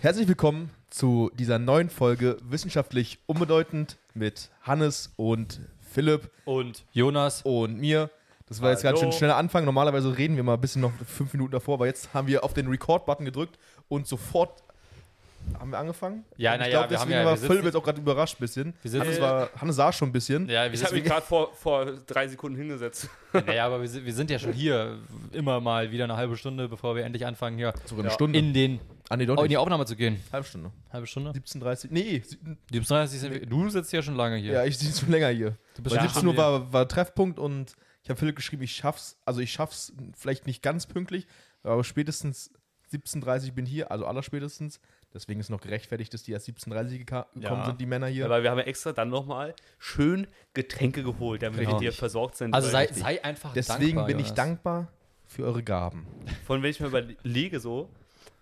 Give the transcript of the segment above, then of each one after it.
Herzlich willkommen zu dieser neuen Folge Wissenschaftlich Unbedeutend mit Hannes und Philipp Und Jonas. und mir. Das war jetzt ganz schön schneller Anfang. Normalerweise reden wir mal ein bisschen noch fünf Minuten davor, aber jetzt haben wir auf den Record-Button gedrückt und sofort haben wir angefangen. Ja, Und na ich ja, glaube, wir haben deswegen ja- war wir sitzen- Philipp jetzt auch gerade überrascht ein bisschen. Hannes, war, Hannes sah schon ein bisschen. Ja, wir Ich habe mich gerade vor, vor drei Sekunden hingesetzt. naja, aber wir sind, wir sind ja schon hier immer mal wieder eine halbe Stunde, bevor wir endlich anfangen, hier Sogar eine Ja. Stunde. in, den, ah, nee, doch oh, in nicht. die Aufnahme zu gehen. Halbe Stunde. Halbe Stunde? 17.30 Nee, sie- 37 sind wir, du sitzt ja schon lange hier. ja, ich sehe schon länger hier. du bist ja 17 Uhr war, war Treffpunkt und ich habe Philipp geschrieben, ich schaff's, also ich schaff's vielleicht nicht ganz pünktlich, aber spätestens 17.30 bin hier, also allerspätestens. Deswegen ist noch gerechtfertigt, dass die erst 17.30 geka- gekommen Ja. sind, die Männer hier. Aber wir haben ja extra dann nochmal schön Getränke geholt, damit Genau. wir hier versorgt sind. Also sei, Weil- sei einfach Deswegen dankbar, bin ich Jonas. dankbar für eure Gaben. Von wenn ich mir überlege so,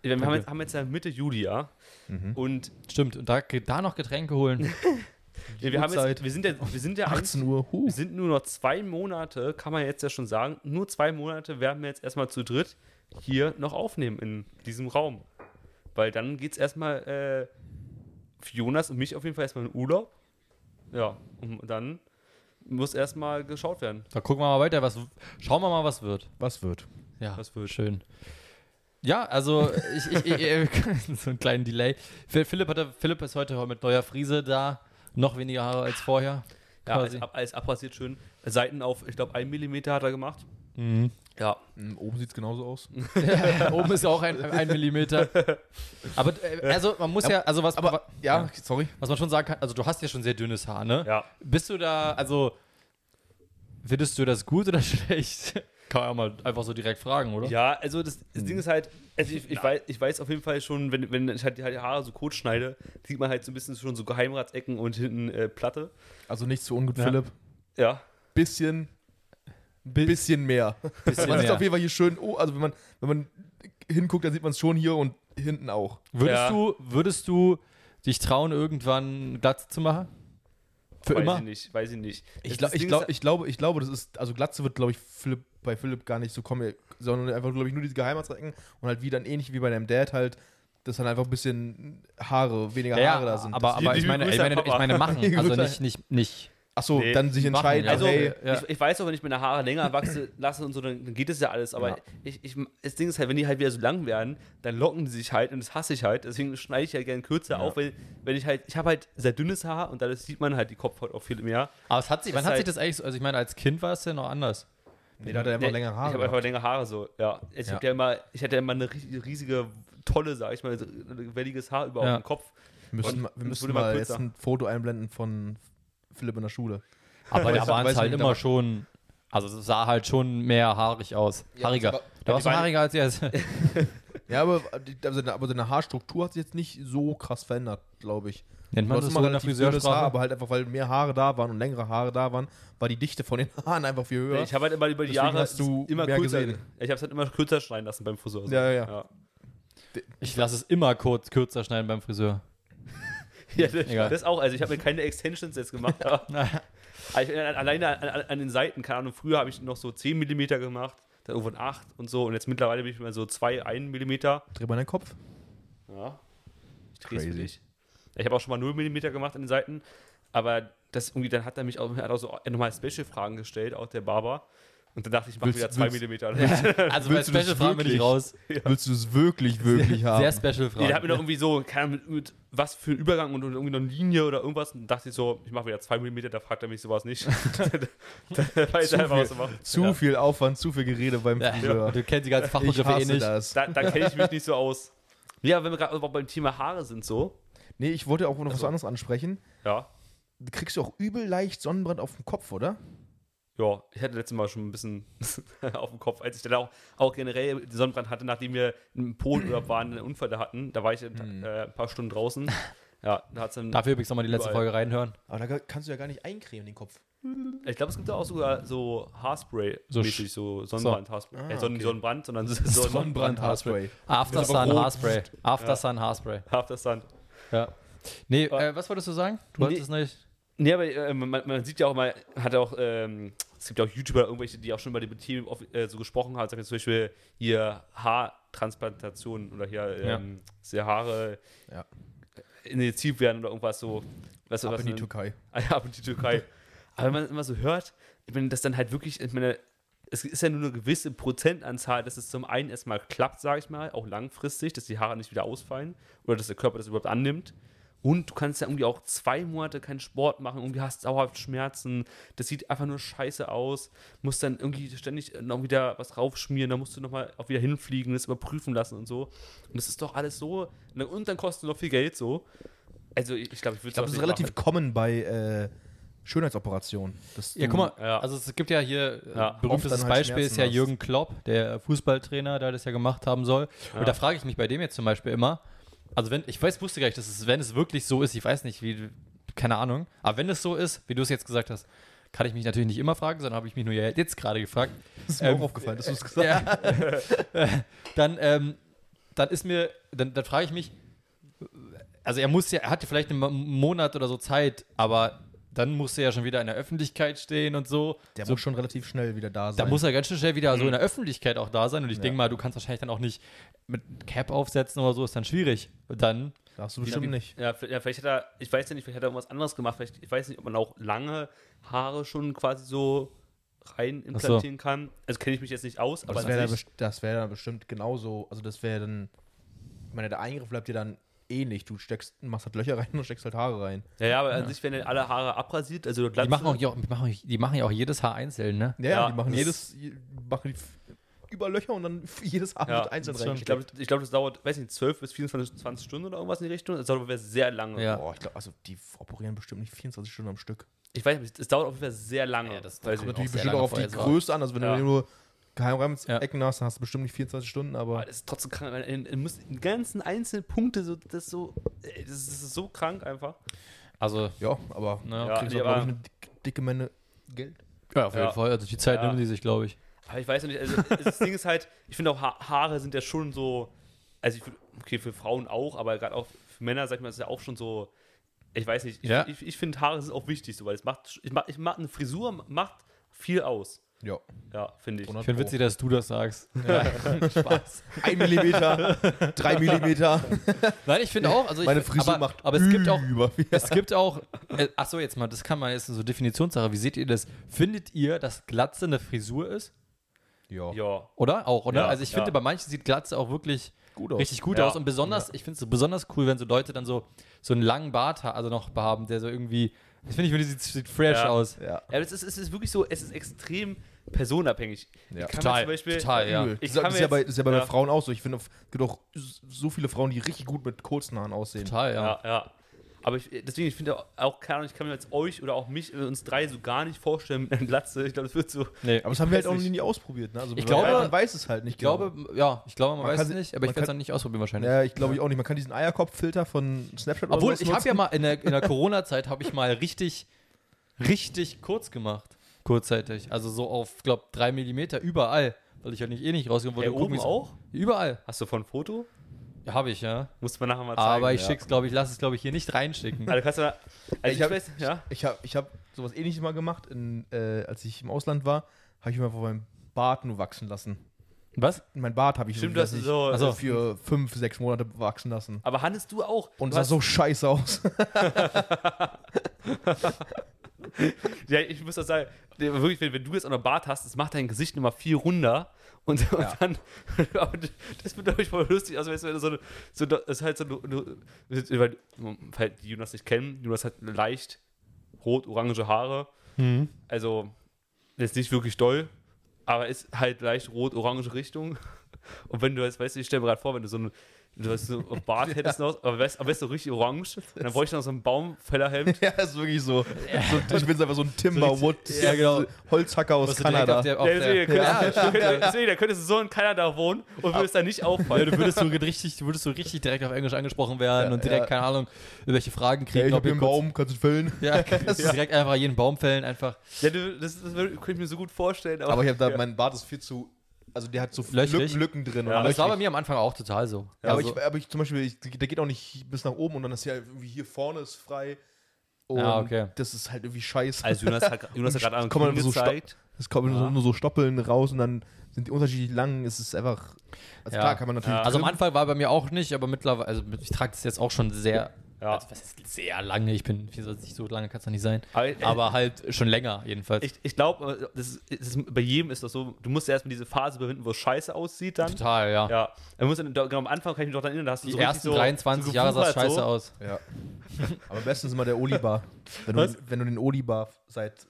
wir haben jetzt, haben jetzt ja Mitte Juli, ja. Mhm. Und Stimmt, und da, da noch Getränke holen. wir, wir, haben jetzt, wir sind ja, wir sind ja 18 Uhr, huh. Wir sind nur noch zwei Monate, kann man jetzt ja schon sagen, nur zwei Monate werden wir jetzt erstmal zu dritt hier noch aufnehmen in diesem Raum. Weil dann geht es erstmal äh, für Jonas und mich auf jeden Fall erstmal in Urlaub. Ja, und dann muss erstmal geschaut werden. Da gucken wir mal weiter, was schauen wir mal, was wird. Was wird? Ja, Was wird. schön. Ja, also ich, ich, ich, ich so einen kleinen Delay. Phil- Philipp, hatte, Philipp ist heute mit neuer Frise da, noch weniger Haare als vorher. Ja, quasi. alles, ab, alles abrasiert schön. Seiten auf, ich glaube, 1 mm hat er gemacht. Mhm. Ja. Hm, Oben sieht es genauso aus. Oben ist auch ein, ein Millimeter. Aber äh, also man muss ja, also was, Aber wa- ja, sorry. was man schon sagen kann, also du hast ja schon sehr dünnes Haar, ne? Ja. Bist du da, also findest du das gut oder schlecht? Kann man ja mal einfach so direkt fragen, oder? Ja, also das, das Ding ist halt, also ich, ich, weiß, ich weiß auf jeden Fall schon, wenn, wenn ich halt die Haare so kurz schneide, sieht man halt so ein bisschen schon so Geheimratsecken und hinten äh, Platte. Also nicht zu ungut, Ja. Philipp. Ja. Bisschen, bisschen mehr. Bisschen man sieht mehr. auf jeden Fall hier schön, oh, also wenn man, wenn man hinguckt, dann sieht man es schon hier und hinten auch. Würdest Ja. du, würdest du dich trauen, irgendwann glatt zu machen? Für weiß immer? ich nicht, weiß ich nicht. Ich, glaub, ich, glaub, ich, glaube, ich glaube, das ist, also Glatze wird, glaube ich, Philipp, bei Philipp gar nicht so kommen, sondern einfach, glaube ich, nur diese Geheimratsecken und halt wie dann ähnlich wie bei deinem Dad halt, dass dann einfach ein bisschen Haare, weniger Ja, Haare da sind. aber, aber ich meine, ich meine, ich meine machen, also nicht, nicht, nicht. Achso, Nee, dann sich entscheiden, ja. Also, hey, ja. ich, ich weiß auch, wenn ich meine Haare länger wachse lasse und so, dann, geht es ja alles. Aber Ja. ich, ich, das Ding ist halt, wenn die halt wieder so lang werden, dann locken die sich halt und das hasse ich halt. Deswegen schneide ich halt gerne kürzer auf, weil wenn ich halt, ich habe halt sehr dünnes Haar und dadurch sieht man halt die Kopfhaut auch viel mehr. Aber es hat sich, wann hat ist sich das eigentlich so, also ich meine, als Kind war es ja noch anders. nee, da hat er Nee, längere Ich Haare. habe einfach längere Haare so, ja. Ich, Ja. Hab ja immer, ich hatte ja immer eine ri- riesige, tolle, sag ich mal, welliges Haar über Ja. auf dem Kopf. wir müssen, und mal- wir müssen mal jetzt ein Foto einblenden von Philipp in der Schule. Aber da waren es halt immer schon, also es sah halt schon mehr haarig aus. Ja, Haariger. aber- da warst du haariger als jetzt. Ja, aber, die- also, seine- aber seine Haarstruktur hat sich jetzt nicht so krass verändert, glaube ich. Nennt man das immer so in der relativ dünnes Haar, aber halt einfach, weil mehr Haare da waren und längere Haare da waren, war die Dichte von den Haaren einfach viel höher. Ich habe halt immer über die Deswegen Jahre hast du immer mehr kürzer, gesehen. Ich habe es halt immer kürzer schneiden lassen beim Friseur. so. Ja, ja, ja. Ich lasse es immer kurz, kürzer schneiden beim Friseur. Ja, das, Egal. das auch. Also ich habe mir keine Extensions jetzt gemacht. ich, alleine an, an, den Seiten, keine Ahnung, früher habe ich noch so 10 mm gemacht, dann irgendwann 8 und so. Und jetzt mittlerweile bin ich immer so 2, 1 mm. Dreh mal deinen Kopf. Ja. Ich drehe es. Ich habe auch schon mal 0 mm gemacht an den Seiten. Aber das irgendwie, dann hat er mich auch, hat auch so nochmal Special-Fragen gestellt, auch der Barber. Und dann dachte ich, ich mache Willst- wieder 2 willst- mm. Also bei Willst du das Special-Fragen bin ich raus. Willst du es wirklich, wirklich haben? Sehr Special-Fragen. Nee, der hat mir noch irgendwie so, keine Ahnung, mit, mit was für ein Übergang und, und irgendwie noch eine Linie oder irgendwas. Und dachte ich so, ich mache wieder 2 mm, da fragt er mich sowas nicht. da weiß zu er einfach, was viel, er macht. zu Ja. viel Aufwand, zu viel Gerede beim Ja, Friseur. Du kennst die ganzen Fachbegriffe eh nicht. das. Da, da kenne ich mich nicht so aus. Ja, wenn wir gerade beim Thema Haare sind, so. Nee, ich wollte auch noch was Also. anderes ansprechen. Ja. Du kriegst du auch übel leicht Sonnenbrand auf dem Kopf, oder? Ja, ich hatte letztes Mal schon ein bisschen auf dem Kopf, als ich dann auch, auch generell den Sonnenbrand hatte, nachdem wir im Polenurlaub waren, einen Unfall da hatten. Da war ich ein, äh, ein paar Stunden draußen. Ja, da hat es dann. Dafür übrigens nochmal die letzte Überall. Folge reinhören. Aber da kannst du ja gar nicht eincremen, den Kopf. Ich glaube, es gibt da auch sogar so Haarspray, So mäßig, so Sonnenbrand, Haarspray. Ah, äh, Sonnen, okay. Sonnenbrand, sondern so Sonnenbrand-Haarspray. After Ist aber Sun rot. Haarspray. After Sun Haarspray. After Sun. Ja. Nee, Ah. äh, was wolltest du sagen? Du Nee. wolltest nicht. Nee, aber äh, man, man sieht ja auch mal, hat auch, ähm, es gibt ja auch YouTuber, irgendwelche, die auch schon über die Themen äh, so gesprochen haben, zum Beispiel hier Haartransplantation oder hier Ja. ähm, sehr Haare Ja. injiziert werden oder irgendwas so. Weißt du, Ab was in die Türkei. Ah ja, ab in die Türkei. Aber wenn man immer so hört, ich meine, das dann halt wirklich, ich meine, es ist ja nur eine gewisse Prozentanzahl, dass es zum einen erstmal klappt, sage ich mal, auch langfristig, dass die Haare nicht wieder ausfallen oder dass der Körper das überhaupt annimmt. Und du kannst ja irgendwie auch zwei Monate keinen Sport machen, irgendwie hast dauerhaft Schmerzen, das sieht einfach nur scheiße aus, musst dann irgendwie ständig noch wieder was raufschmieren, dann musst du nochmal auch wieder hinfliegen, das überprüfen lassen und so. Und das ist doch alles so, und dann kostet noch viel Geld so. Also ich glaube, ich würde Ich glaube, das ist relativ common bei äh, Schönheitsoperationen. dass Ja, guck mal, Ja. also es gibt ja hier, Ja, äh, oft dann halt Beispiel ist Schmerzen ja hast. Jürgen Klopp, der Fußballtrainer, der das ja gemacht haben soll. Ja. Und da frage ich mich bei dem jetzt zum Beispiel immer, also wenn, ich weiß, wusste gar nicht, dass es, wenn es wirklich so ist, ich weiß nicht, wie, keine Ahnung, aber wenn es so ist, wie du es jetzt gesagt hast, kann ich mich natürlich nicht immer fragen, sondern habe ich mich nur jetzt gerade gefragt. Das ist mir Ähm, auch aufgefallen, dass du es gesagt hast. Ja. dann, ähm, dann ist mir, dann, dann frage ich mich, also er muss ja, er hatte vielleicht einen Mo- Monat oder so Zeit, aber dann muss er ja schon wieder in der Öffentlichkeit stehen und so. Der so, muss schon relativ schnell wieder da sein. da muss er ganz schön schnell wieder so in der Öffentlichkeit auch da sein. Und ich Ja. denke mal, du kannst wahrscheinlich dann auch nicht mit Cap aufsetzen oder so, ist dann schwierig. Und dann, da hast du bestimmt nicht. Ja, vielleicht, hat er, ich weiß ja nicht, vielleicht hat er irgendwas anderes gemacht. Vielleicht, ich weiß nicht, ob man auch lange Haare schon quasi so rein implantieren kann. Also kenne ich mich jetzt nicht aus, Aber das wäre dann, wär dann bestimmt genauso. Also, das wäre dann. Ich meine, der Eingriff bleibt dir dann ähnlich. Du steckst, machst halt Löcher rein und steckst halt Haare rein. ja, ja, aber an sich werden ja alle Haare abrasiert. Also die machen, auch, die, machen, auch- die machen ja auch jedes Haar einzeln, ne? Ja, Ja, die machen das- jedes. je- Machen über Löcher und dann jedes Haar Ja, wird einzeln das schon- Ich glaube, ich glaub, das dauert, weiß nicht, 12 bis 24 20 Stunden oder irgendwas in die Richtung. Das dauert sehr lange. Ja. Boah, ich glaube, also die operieren bestimmt nicht 24 Stunden am Stück. Ich weiß nicht, es dauert auf jeden Fall sehr lange. Ja, das weiß kommt ich Natürlich bestimmt auch auf die. Größe an. Also, wenn Ja. du nur Geheimratsecken Ja. hast, dann hast du bestimmt nicht 24 Stunden, aber. Aber das ist trotzdem krank. weil Du musst die ganzen einzelnen Punkte, so, das, ist so, das, ist, so krank einfach. Also, Ja, aber na, Ja, kriegst du, glaube ich, eine dicke, Menge Geld. ja, auf jeden Ja. Fall. Also die Zeit Ja. nehmen die sich, glaube ich. Aber ich weiß noch nicht, also das Ding ist halt, ich finde auch ha Haare sind ja schon so, also ich okay, für Frauen auch, aber gerade auch für Männer, sag ich mal, ist ja auch schon so, ich weiß nicht, ich, Ja. ich, ich finde Haare sind auch wichtig, so, weil es macht, ich mach, ich mach, eine Frisur macht viel aus. Ja. Ja, finde ich. 100 Ich finde witzig, dass du das sagst. Spaß. Ein Millimeter, drei Millimeter. Nein, ich finde auch, also ich Meine Frisur aber, macht aber es gibt auch, über es gibt auch, äh, achso, jetzt mal, das kann man, ist so Definitionssache. Wie seht ihr das? Findet ihr, dass Glatze eine Frisur ist? Ja. Ja. Oder? Auch, oder? Ja, also ich ja. finde, bei manchen sieht Glatze auch wirklich Gut aus. richtig gut Ja. aus. Und besonders, ich finde es so besonders cool, wenn so Leute dann so, so einen langen Bart also noch haben, der so irgendwie, das finde ich, finde, sieht, sieht fresh Ja. aus. Ja. Ja, es ist, es ist wirklich so, es ist extrem personabhängig. Ja. Ich kann mir Total, zum Beispiel, total, ja. Ich das, kann ist ja bei, das ist ja bei ja. Frauen auch so. Ich finde, es gibt auch so viele Frauen, die richtig gut mit kurzen Haaren aussehen. Total, ja. Ja, ja. Aber ich, deswegen, ich finde auch, keine Ahnung, ich kann mir jetzt euch oder auch mich, äh, uns drei so gar nicht vorstellen mit einer Glatze. Ich glaube, das wird so. Nee. Aber das haben wir halt auch noch nicht. nie ausprobiert. Ne? Also Ich man- glaube- man weiß es halt nicht. Ich glaube, ja, ich glaube, man, Man weiß kann es nicht, aber ich man werde es dann nicht ausprobieren wahrscheinlich. Ja, ich glaube ich auch nicht. Man kann diesen Eierkopffilter von Snapchat Obwohl, oder ich habe ja mal in der, in der Corona-Zeit habe ich mal richtig, richtig kurz gemacht. Kurzzeitig. Also so auf, glaube drei Millimeter überall. Weil ich ja nicht eh nicht rausgehen wollte. Äh, gucken, oben auch? Überall. Hast du von Foto? Ja, habe ich, ja. Muss man nachher mal zeigen. Aber ich ja. schick's, glaube ich, lass es, glaube ich, hier nicht reinschicken. Also kannst du da, also ich, Ich hab- weiß, ja. Ich habe ich hab sowas ähnliches mal gemacht, in, äh, als ich im Ausland war. Habe ich mir einfach meinen Bart nur wachsen lassen. Was? Mein Bart habe ich Stimmt, so, ich, so. Ach so. für fünf, sechs Monate wachsen lassen. Aber Hannes, du auch. Und du sah so scheiße aus. Ja, ich muss das sagen, wirklich, wenn, wenn du jetzt auch noch Bart hast, das macht dein Gesicht nochmal viel runder. Und, und Ja. dann, das wird, glaube ich, voll lustig. Also, weißt du, wenn du so, eine- so, das ist halt so, eine- eine- weil, weil die Jonas nicht kennen, Jonas hat leicht rot-orange Haare. Mhm. Also, jetzt nicht wirklich doll, aber ist halt leicht rot-orange Richtung. Und wenn du jetzt, weißt du, ich stelle mir gerade vor, wenn du so ein du weißt, so einen Bart hättest noch, aber wärst, aber wärst du richtig orange, dann bräuchte ich noch so ein Baumfällerhemd. ja, ist wirklich so. so ich bin einfach so ein Timberwood, Ja, genau. Holzhacker aus Kanada. der, auf Ja, der, ja, da könntest du so in Kanada wohnen und würdest da nicht Ja, auffallen. du würdest so richtig, du würdest so richtig direkt auf Englisch angesprochen werden Ja, und direkt, ja. keine Ahnung, irgendwelche Fragen Ja, kriegen. ich ob habe hier einen Baum, kannst du fällen. Ja, das direkt einfach jeden Baum fällen, einfach. Ja, du, das, das könnte ich mir so gut vorstellen. Aber, Aber ich habe da, ja. mein Bart ist viel zu, also der hat so Löchrig? Lücken, Lücken drin. Ja, Aber das war bei mir am Anfang auch total so. Ja, aber, Also- ich, aber ich zum Beispiel, ich, der geht auch nicht bis nach oben und dann ist ja irgendwie hier vorne ist frei. Und Ja, okay. das ist halt irgendwie scheiße. also Jonas hat, Jonas hat gerade Komm mal einen so gezeigt. Es kommen Ja. so, nur so Stoppeln raus und dann sind die unterschiedlich lang, ist es einfach. Also Ja. klar kann man natürlich. Also am. Anfang war bei mir auch nicht, aber mittlerweile, also ich trage das jetzt auch schon sehr, Ja. also was ist sehr lange, ich bin, wie soll es nicht so lange kann es nicht sein, Aber, äh, aber halt schon länger jedenfalls. Ich, ich glaube, das ist, das ist, bei jedem ist das so, du musst erstmal diese Phase überwinden, wo es scheiße aussieht dann. Total, ja. Ja, du musst dann, genau, am Anfang kann ich mich noch daran erinnern, da hast du Die so richtig ersten so, 23 so Jahre sah es scheiße so. aus. Ja. Aber bestens immer der Olibar. Wenn du, wenn du den Olibar seit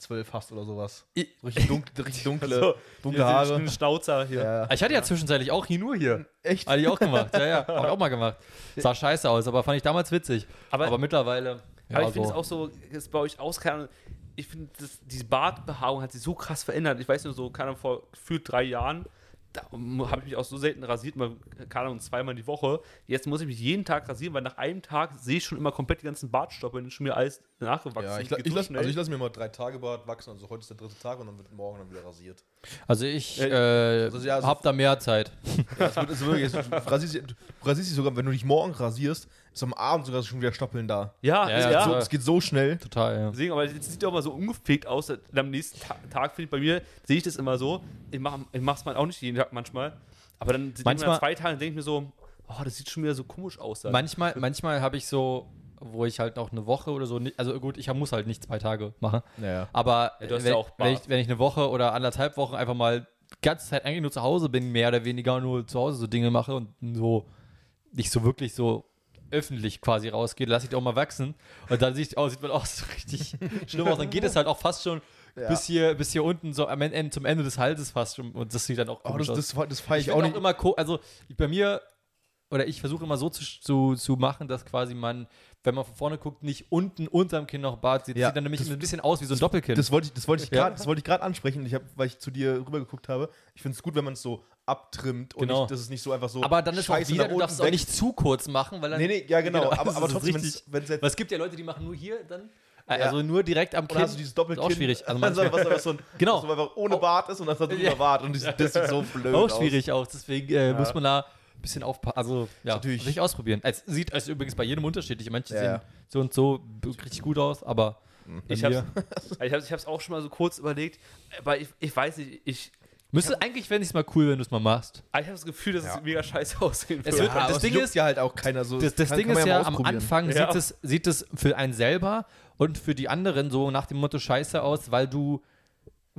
zwölf hast oder sowas. Ich, Richtig, dunkel, richtig dunkle, So, dunkle Haare. Den Schnauzer hier. Ja. ich hatte ja zwischenzeitlich auch hier nur hier. Echt? Hatte ich auch gemacht. Ja, ja. Hab ich auch mal gemacht. Sah scheiße aus, aber fand ich damals witzig. Aber- Aber, mittlerweile. Aber ich finde es so. auch so, ist bei euch aus, ich finde, das- diese Bartbehaarung hat sich so krass verändert. Ich weiß nur so, keine Ahnung, vor gefühlt drei Jahren, da habe ich mich auch so selten rasiert, mal, keine Ahnung, zweimal die Woche. Jetzt muss ich mich jeden Tag rasieren, weil nach einem Tag sehe ich schon immer komplett die ganzen Bartstoppeln, schon mir alles nachgewachsen. Ja, ich, ich lass, schnell. also ich lasse mir mal drei Tage Bart wachsen. Also heute ist der dritte Tag und dann wird morgen dann wieder rasiert. Also ich Äh, äh, also ja, also- hab da mehr Zeit. Ja, es wird, es wird, es, du, rasierst, dich- du rasierst dich sogar, wenn du dich morgen rasierst, ist am Abend sogar schon wieder Stoppeln da. ja, Ja, ist- ja. So, es geht so schnell. Total, ja. Deswegen, aber es sieht auch mal so ungepflegt aus. Am nächsten Ta Tag finde ich bei mir, sehe ich das immer so. Ich mache ich es mal auch nicht jeden Tag manchmal. Aber dann sind Manchmal- nach zwei Tagen denke ich mir so, oh, das sieht schon wieder so komisch aus. Dann. Manchmal, manchmal habe ich so, wo ich halt auch eine Woche oder so, nicht, also gut, ich muss halt nicht zwei Tage machen. Naja. Aber Ja, wenn, ja auch wenn, ich, wenn ich eine Woche oder anderthalb Wochen einfach mal die ganze Zeit eigentlich nur zu Hause bin, mehr oder weniger nur zu Hause so Dinge mache und so nicht so wirklich so öffentlich quasi rausgeht, lasse ich die auch mal wachsen. Und dann sieht, oh, sieht man auch so richtig schlimm aus. Dann geht es halt auch fast schon Ja. bis, hier, bis hier unten, so am Ende, zum Ende des Halses fast schon. Und das sieht dann auch Oh, das, aus. das, das feiere ich ich, auch auch nicht. immer, also ich- bei mir, oder ich versuche immer so zu, zu, zu machen, dass quasi man, wenn man von vorne guckt, nicht unten unterm Kinn noch Bart sieht. Das Ja, sieht dann nämlich das- ein bisschen aus wie so ein Doppelkinn. Das wollte ich, das wollte ich Ja. gerade, das wollte ich gerade ansprechen, ich hab, weil ich zu dir rübergeguckt habe. Ich finde es gut, wenn man es so abtrimmt und Genau. nicht, dass es nicht so einfach so. aber dann ist auch scheiße wieder, nach du darfst es auch nicht zu kurz machen, weil dann. Nee, nee, ja genau. Genau, aber, das aber ist trotzdem, wenn es jetzt. Es gibt ja Leute, die machen nur hier dann. Äh, Ja. Also nur direkt am Und Kinn. hast du dieses Doppelkinn. Ist auch schwierig. Also Also manchmal, was einfach so ein, Genau. was so einfach ohne Oh. Bart ist und dann hat Ja. drüber Bart. Und das, das sieht so blöd auch aus. schwierig auch. Deswegen äh, muss man da ein bisschen aufpassen. Also, ja, natürlich- sich ausprobieren. Es sieht also übrigens bei jedem unterschiedlich. Manche Ja, sehen so und so richtig gut aus, aber bei Ich hab's, ich habe es auch schon mal so kurz überlegt, aber ich, ich weiß nicht, ich, Müsste eigentlich, fände ich es mal cool, wenn du es mal machst. ich habe das Gefühl, dass Ja. es mega scheiße aussehen Es würde. wird- Ja, das das Ding ist- ja halt auch keiner so. Das, das kann- Ding kann ist ja, am. Anfang Ja. sieht, es, sieht es für einen selber und für die anderen so nach dem Motto scheiße aus, weil du,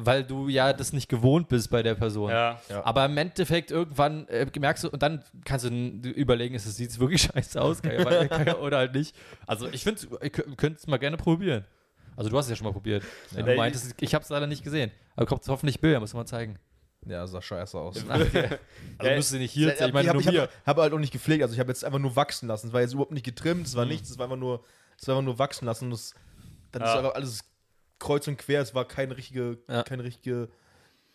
weil du ja das nicht gewohnt bist bei der Person. ja. Ja. Aber im Endeffekt irgendwann äh, merkst du, und dann kannst du überlegen, ist es sieht es wirklich scheiße aus kann ja, weil- kann ja, oder halt nicht. Also ich finde, ihr könnt es mal gerne probieren. Also du hast es ja schon mal probiert. Wenn Ja. du meintest, ich habe es leider nicht gesehen. Aber kommt hoffentlich Bilder, muss man zeigen. Ja, sah scheiße aus. Also Ja, müsst ihr nicht hier, Ja, ich meine ich nur habe mir. hab, hab halt auch nicht gepflegt. Also ich habe jetzt einfach nur wachsen lassen. Es war jetzt überhaupt nicht getrimmt, Mhm. es war nichts, es war einfach nur, es war einfach nur wachsen lassen. Und das, dann ist einfach alles kreuz und quer. Es war keine richtige, Ja. keine richtige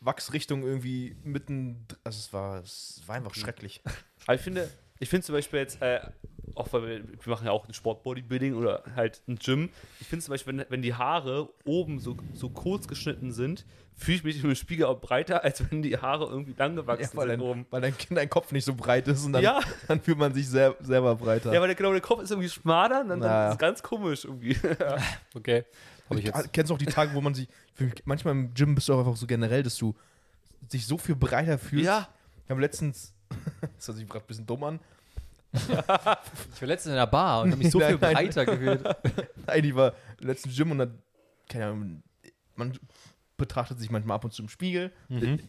Wachsrichtung irgendwie mitten. Also es war, es war einfach schrecklich. Aber ich finde, ich finde zum Beispiel jetzt, äh, auch weil wir, wir machen ja auch ein Sportbodybuilding oder halt ein Gym. Ich finde zum Beispiel, wenn, wenn die Haare oben so, so kurz geschnitten sind, fühle ich mich im Spiegel auch breiter, als wenn die Haare irgendwie lang gewachsen weil, sind dein, oben. weil dein Kind, dein Kopf nicht so breit ist und dann, Ja. dann fühlt man sich sehr, selber breiter. Ja, weil der, genau, der Kopf ist irgendwie schmaler und dann, dann Naja. ist es ganz komisch irgendwie. Okay. Habe ich jetzt. Kennst du auch die Tage, wo man sich. Manchmal im Gym bist du auch einfach so generell, dass du dich so viel breiter fühlst. ja. Ich habe letztens. Das hört sich gerade ein bisschen dumm an. Ich war letztens in der Bar und habe mich so Nein, viel nein. breiter gefühlt. Nein, die war im letzten Gym und dann. Keine Ahnung. Man betrachtet sich manchmal ab und zu im Spiegel. Mhm.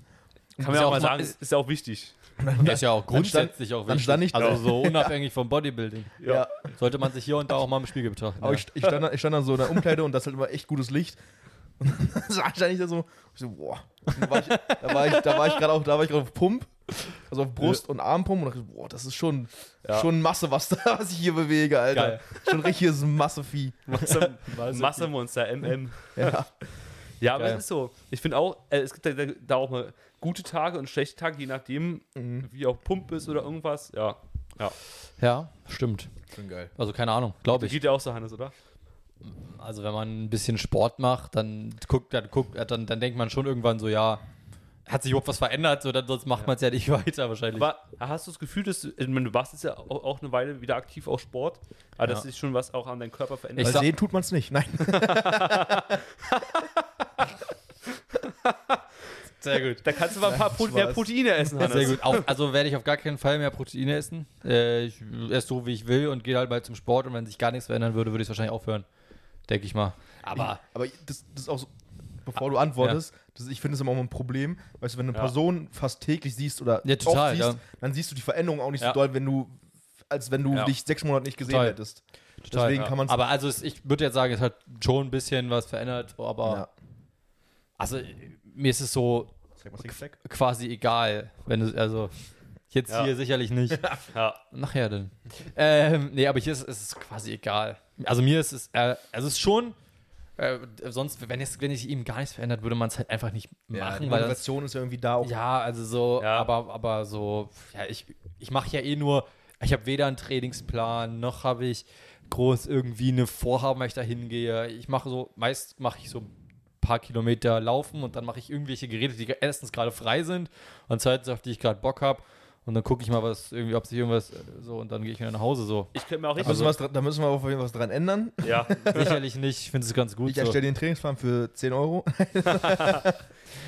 Kann Ist man ja auch mal sagen, ist, ist ja auch wichtig. Das ist ja auch Dann stand- grundsätzlich auch dann wichtig. stand ich also da. so unabhängig vom Bodybuilding. Ja. Sollte man sich hier und da auch mal im Spiegel betrachten. Aber ja. ich, ich, stand, da- ich stand dann so in der Umkleide und das ist halt immer echt gutes Licht. Und dann stand ich da so, ich so, boah. Da war ich, da war ich, da war ich gerade auch, da war ich gerade auf Pump, also auf Brust und Armpump und dachte, boah, das ist schon, Ja. schon Masse, was, da, was ich hier bewege, Alter. Geil. Schon richtiges Massevieh. Masse, Massemonster, MM. Ja. Ja, aber es ist so. Ich finde auch, äh, es gibt da, da auch mal gute Tage und schlechte Tage, je nachdem, Mhm. wie auch Pump ist oder irgendwas. Ja. Ja. ja, stimmt. Schon geil. Also keine Ahnung, glaube ich. Geht ja auch so, Hannes, oder? Also wenn man ein bisschen Sport macht, dann guckt, dann guckt, dann, dann denkt man schon irgendwann so, ja, hat sich überhaupt was verändert, so, dann, sonst macht man es ja nicht weiter wahrscheinlich. Aber hast du das Gefühl, dass du, ich meine, du warst jetzt ja auch, auch eine Weile wieder aktiv auf Sport, aber dass Ja. sich schon was auch an deinem Körper verändert? Ich Weil sehen tut man es nicht. Nein. Sehr gut. Da kannst du mal ein paar Pro mehr. Proteine essen, Hannes. Sehr gut. Auch, also werde ich auf gar keinen Fall mehr Proteine essen. Äh, ich esse so, wie ich will und gehe halt mal zum Sport. Und wenn sich gar nichts verändern würde, würde ich es wahrscheinlich aufhören. Denke ich mal. Aber Aber das, das ist auch so, bevor du antwortest, das, ich finde es immer auch ein Problem, weißt du, wenn du eine Ja. Person fast täglich siehst oder Ja, total, oft siehst, ja. dann siehst du die Veränderung auch nicht Ja. so doll, wenn du, als wenn du Ja. dich sechs Monate nicht gesehen Total. hättest. total, Deswegen ja. kann man Aber also es, ich würde jetzt sagen, es hat schon ein bisschen was verändert. Aber ja. Also mir ist es so quasi egal, wenn du also jetzt Ja. hier sicherlich nicht. Ja. Nachher denn. ähm, nee, aber hier ist, ist es quasi egal. Also mir ist es, äh, also es ist schon, äh, sonst, wenn es, wenn es ihm gar nichts verändert, würde man es halt einfach nicht Ja, machen, die weil das, Motivation ist ja irgendwie da auch. ja, also so, Ja. aber, aber so, ja, ich, ich mache ja eh nur, ich habe weder einen Trainingsplan, noch habe ich groß irgendwie eine Vorhaben, weil ich da hingehe. Ich mache so, meist mache ich so paar Kilometer laufen und dann mache ich irgendwelche Geräte, die erstens gerade frei sind und zweitens, auf die ich gerade Bock habe. Und dann gucke ich mal, was irgendwie, ob sich irgendwas äh, so und dann gehe ich wieder nach Hause so. Ich könnte mir auch Da richtig. müssen, dra- da müssen wir auf jeden Fall was dran ändern. ja. Sicherlich nicht, ich finde es ganz gut. Ich so. erstelle dir einen Trainingsplan für 10 Euro.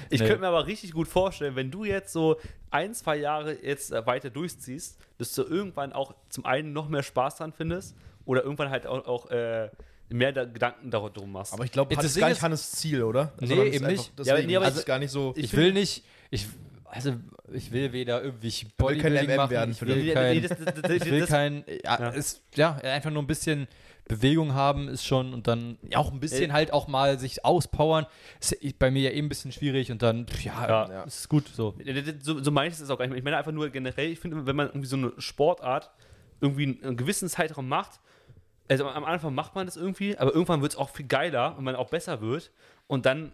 Ich Nee. könnte mir aber richtig gut vorstellen, wenn du jetzt so ein, zwei Jahre jetzt äh, weiter durchziehst, dass du irgendwann auch zum einen noch mehr Spaß dran findest oder irgendwann halt auch, auch äh, mehr da Gedanken darum machst. Aber ich glaube, das ist gar nicht Hannes Ziel, oder? Nee, Sondern eben einfach- nicht. Deswegen Ja, nee, aber ist ich- gar nicht so. ich ich will nicht, ich, also ich will weder irgendwie will kein Bodybuilding MM machen, werden, ich will kein, nee, das- das- das- ich will kein, ja, Ja. Ist, ja, einfach nur ein bisschen Bewegung haben ist schon und dann ja, auch ein bisschen Äh, halt auch mal sich auspowern. Ist bei mir ja eh ein bisschen schwierig und dann, pf, ja, Ja. Ja. ist gut so. So, so meine ich es auch gar nicht mehr. Ich meine einfach nur generell, ich finde, wenn man irgendwie so eine Sportart irgendwie einen gewissen Zeitraum macht, also am Anfang macht man das irgendwie, aber irgendwann wird es auch viel geiler und man auch besser wird und dann,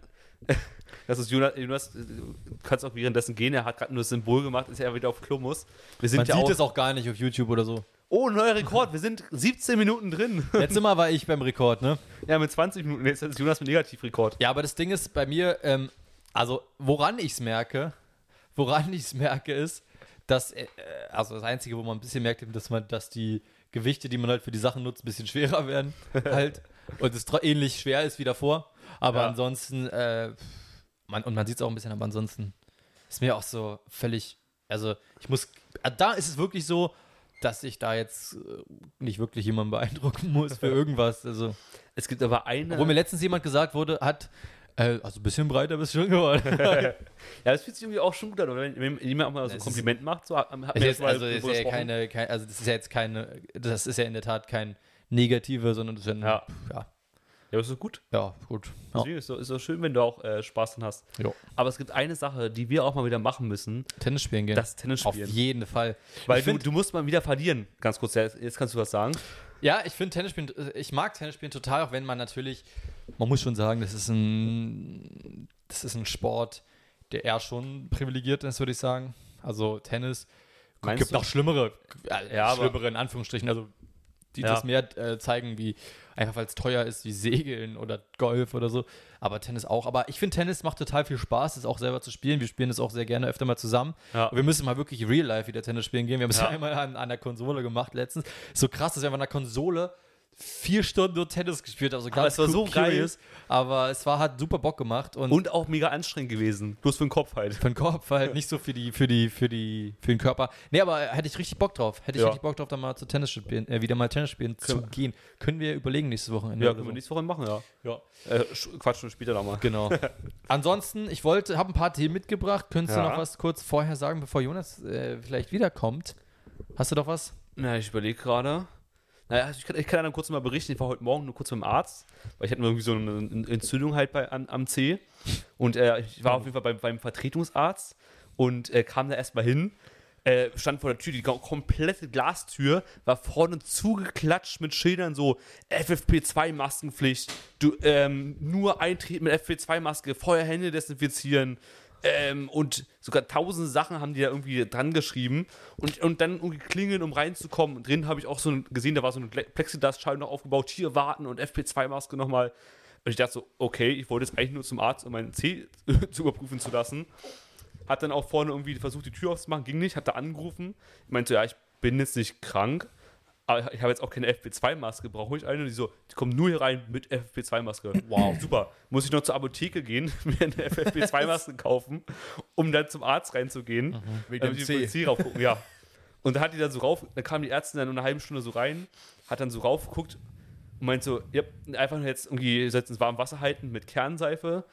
das ist Jonas, Jonas du kannst auch währenddessen gehen, er hat gerade nur das Symbol gemacht, dass er wieder auf Klo muss. Wir sind Man ja sieht auch, es auch gar nicht auf YouTube oder so. oh, neuer Rekord, wir sind 17 Minuten drin. Letztes Mal war ich beim Rekord, ne? ja, mit 20 Minuten, jetzt ist Jonas mit Negativrekord. Ja, aber das Ding ist bei mir, ähm, also woran ich es merke, woran ich es merke, ist, dass, äh, also das Einzige, wo man ein bisschen merkt, dass man, dass die Gewichte, die man halt für die Sachen nutzt, ein bisschen schwerer werden halt und es ähnlich schwer ist wie davor. Aber Ja. ansonsten, äh, man, und man sieht es auch ein bisschen, aber ansonsten ist mir auch so völlig, also ich muss, äh, da ist es wirklich so, dass ich da jetzt äh, nicht wirklich jemanden beeindrucken muss für irgendwas. Also Es gibt aber eine. obwohl mir letztens jemand gesagt wurde, hat, äh, also ein bisschen breiter bist du schon geworden. ja, das fühlt sich irgendwie auch schon gut an, oder? wenn, wenn jemand auch mal so ein Kompliment macht. So, hat, ist, jetzt mal also, ist drüber ja gesprochen. keine, kein, also das ist ja jetzt keine, das ist ja in der Tat kein negative, sondern das ist ja, ein- Ja. ja, Ja, das ist gut. ja, gut. Ja. Ist es ist so schön, wenn du auch äh, Spaß dran hast. Jo. Aber es gibt eine Sache, die wir auch mal wieder machen müssen: Tennis spielen gehen. das Tennis Auf spielen. jeden Fall. Weil ich du, find, du musst mal wieder verlieren. Ganz kurz, jetzt kannst du was sagen. ja, ich finde Tennis spielen, äh, ich mag Tennis spielen total, auch wenn man natürlich, man muss schon sagen, das ist ein, das ist ein Sport, der eher schon privilegiert ist, würde ich sagen. Also Tennis Meinst gibt du? auch schlimmere, äh, Ja, schlimmere in Anführungsstrichen, also die Ja. das mehr äh, zeigen, wie einfach weil es teuer ist, wie Segeln oder Golf oder so. Aber Tennis auch. Aber ich finde, Tennis macht total viel Spaß, es auch selber zu spielen. Wir spielen das auch sehr gerne öfter mal zusammen. Ja. Wir müssen mal wirklich real life wieder Tennis spielen gehen. Wir haben es Ja. einmal an, an der Konsole gemacht letztens. So krass, dass wir an der Konsole vier Stunden nur Tennis gespielt. Also Aber ganz es war so geil. Aber es war hat super Bock gemacht und, Und auch mega anstrengend gewesen. Bloß für den Kopf halt. für den Kopf halt nicht so für die für die für die für den Körper. Nee, aber hätte ich richtig Bock drauf. Hätte ich Ja. richtig Bock drauf, da mal zu Tennis spielen, äh, wieder mal Tennis spielen zu Können- gehen. Können wir überlegen nächstes Wochenende. Ja, können wir so. nächste Woche machen, ja. Ja. Äh, sch- Quatsch, später nochmal. Genau. Ansonsten, ich wollte, habe ein paar Themen mitgebracht. Könntest Ja. du noch was kurz vorher sagen, bevor Jonas äh, vielleicht wiederkommt? Hast du doch was? Na, ich überlege gerade. Naja, ich kann, ich kann dann kurz mal berichten. Ich war heute Morgen nur kurz beim Arzt, weil ich hatte irgendwie so eine Entzündung halt bei, am, am C. Und äh, ich war auf jeden Fall beim, beim Vertretungsarzt und äh, kam da erstmal hin. Äh, stand vor der Tür, die komplette Glastür war vorne zugeklatscht mit Schildern so FFP2-Maskenpflicht, du ähm, nur eintreten mit FFP2-Maske, vorher Hände desinfizieren, ähm, und sogar tausend Sachen haben die da irgendwie dran geschrieben. Und, und dann irgendwie klingeln, um reinzukommen. Drin habe ich auch so gesehen, da war so eine Plexiglasscheibe noch aufgebaut. Hier warten und FP2-Maske nochmal. Und ich dachte so, okay, ich wollte jetzt eigentlich nur zum Arzt, um meinen C zu überprüfen zu lassen. Hat dann auch vorne irgendwie versucht, die Tür aufzumachen, ging nicht, hat da angerufen. Ich meinte, ja, ich bin jetzt nicht krank, aber ich habe jetzt auch keine FP2-Maske, brauche ich eine? Und die so, die kommen nur hier rein mit FP2-Maske. Wow, super. Muss ich noch zur Apotheke gehen, mir eine FFP2-Maske kaufen, um dann zum Arzt reinzugehen, Wegen damit dem die. Polizei raufgucken, ja. Und da hat die dann so rauf, da kam die Ärztin dann eine halbe Stunde so rein, hat dann so raufgeguckt und meint so, ja, einfach nur jetzt irgendwie sollt ins warme Wasser halten mit Kernseife,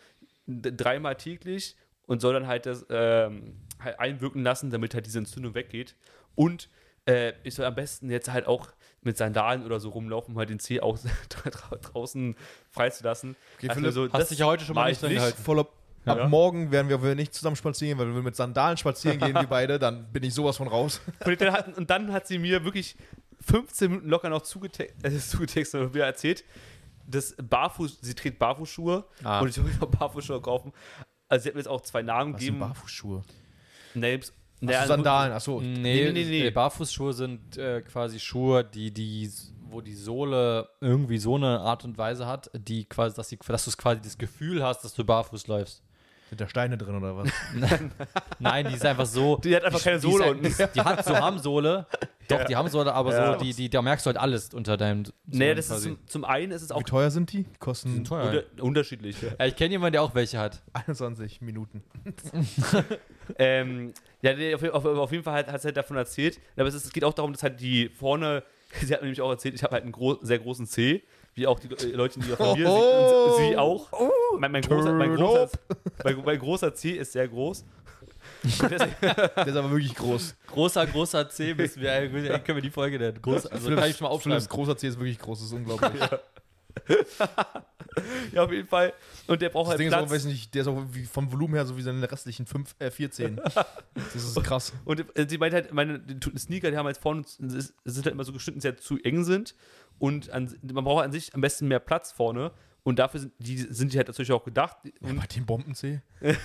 dreimal täglich und soll dann halt das ähm, halt einwirken lassen, damit halt diese Entzündung weggeht. Und äh, ich soll am besten jetzt halt auch mit Sandalen oder so rumlaufen, um halt den Zeh auch dra- draußen freizulassen. Okay, Also Philipp, so, hast das dich ja heute schon mal nicht ich dran gehalten. Voller Ab Ja. morgen werden wir nicht zusammen spazieren, weil wir mit Sandalen spazieren gehen, wir beide, dann bin ich sowas von raus. Und dann, hat, und dann hat sie mir wirklich 15 Minuten locker noch zugetext, äh, zugetextet und mir erzählt, dass Barfuß, sie trägt Barfußschuhe Ah. und ich will noch Barfußschuhe kaufen. Also sie hat mir jetzt auch zwei Namen Was sind gegeben. Barfußschuhe? Names. Ach Naja, so, Sandalen, achso. Nee, nee, nee, nee. Barfußschuhe sind äh, quasi Schuhe, die, die, wo die Sohle irgendwie so eine Art und Weise hat, die quasi, dass, dass du quasi das Gefühl hast, dass du barfuß läufst. Sind da Steine drin oder was? Nein, die ist einfach so. Die hat einfach keine die ist Sohle unten. Die, die hat so Hamsohle. Doch, die Hamsohle, aber Ja. so, die, die, da merkst du halt alles unter deinem. Nee, das ist quasi. zum, zum einen ist es auch Wie teuer sind die? Die kosten teuer. unter, unterschiedlich. Ja, ich kenne jemanden, der auch welche hat. 21 Minuten. Ähm, ja, auf, auf, auf jeden Fall hat, hat sie halt davon erzählt. Aber es, ist, es geht auch darum, dass halt die vorne, sie hat mir nämlich auch erzählt, ich habe halt einen gro sehr großen C, wie auch die äh, Leute in ihrer Familie, Oh. sie, und sie auch. mein, mein, großer, mein, großer, mein, mein großer C ist sehr groß. Der ist aber wirklich groß. Großer, großer C müssen wir, eigentlich- können wir die Folge nennen. Groß, also kann ich schon mal aufschreiben. großer C ist wirklich groß, das ist unglaublich. ja, auf jeden Fall. Und der braucht Das halt Ding ist auch, Platz. weiß nicht, der ist auch wie vom Volumen her so wie seine restlichen fünf, äh, 14. Das ist krass. Und äh, sie meint halt, meine die Sneaker, die haben halt vorne, sind halt immer so geschnitten, dass sie halt zu eng sind. Und an, man braucht an sich am besten mehr Platz vorne. Und dafür sind die, sind die halt natürlich auch gedacht. Ja, bei dem Bomben-C.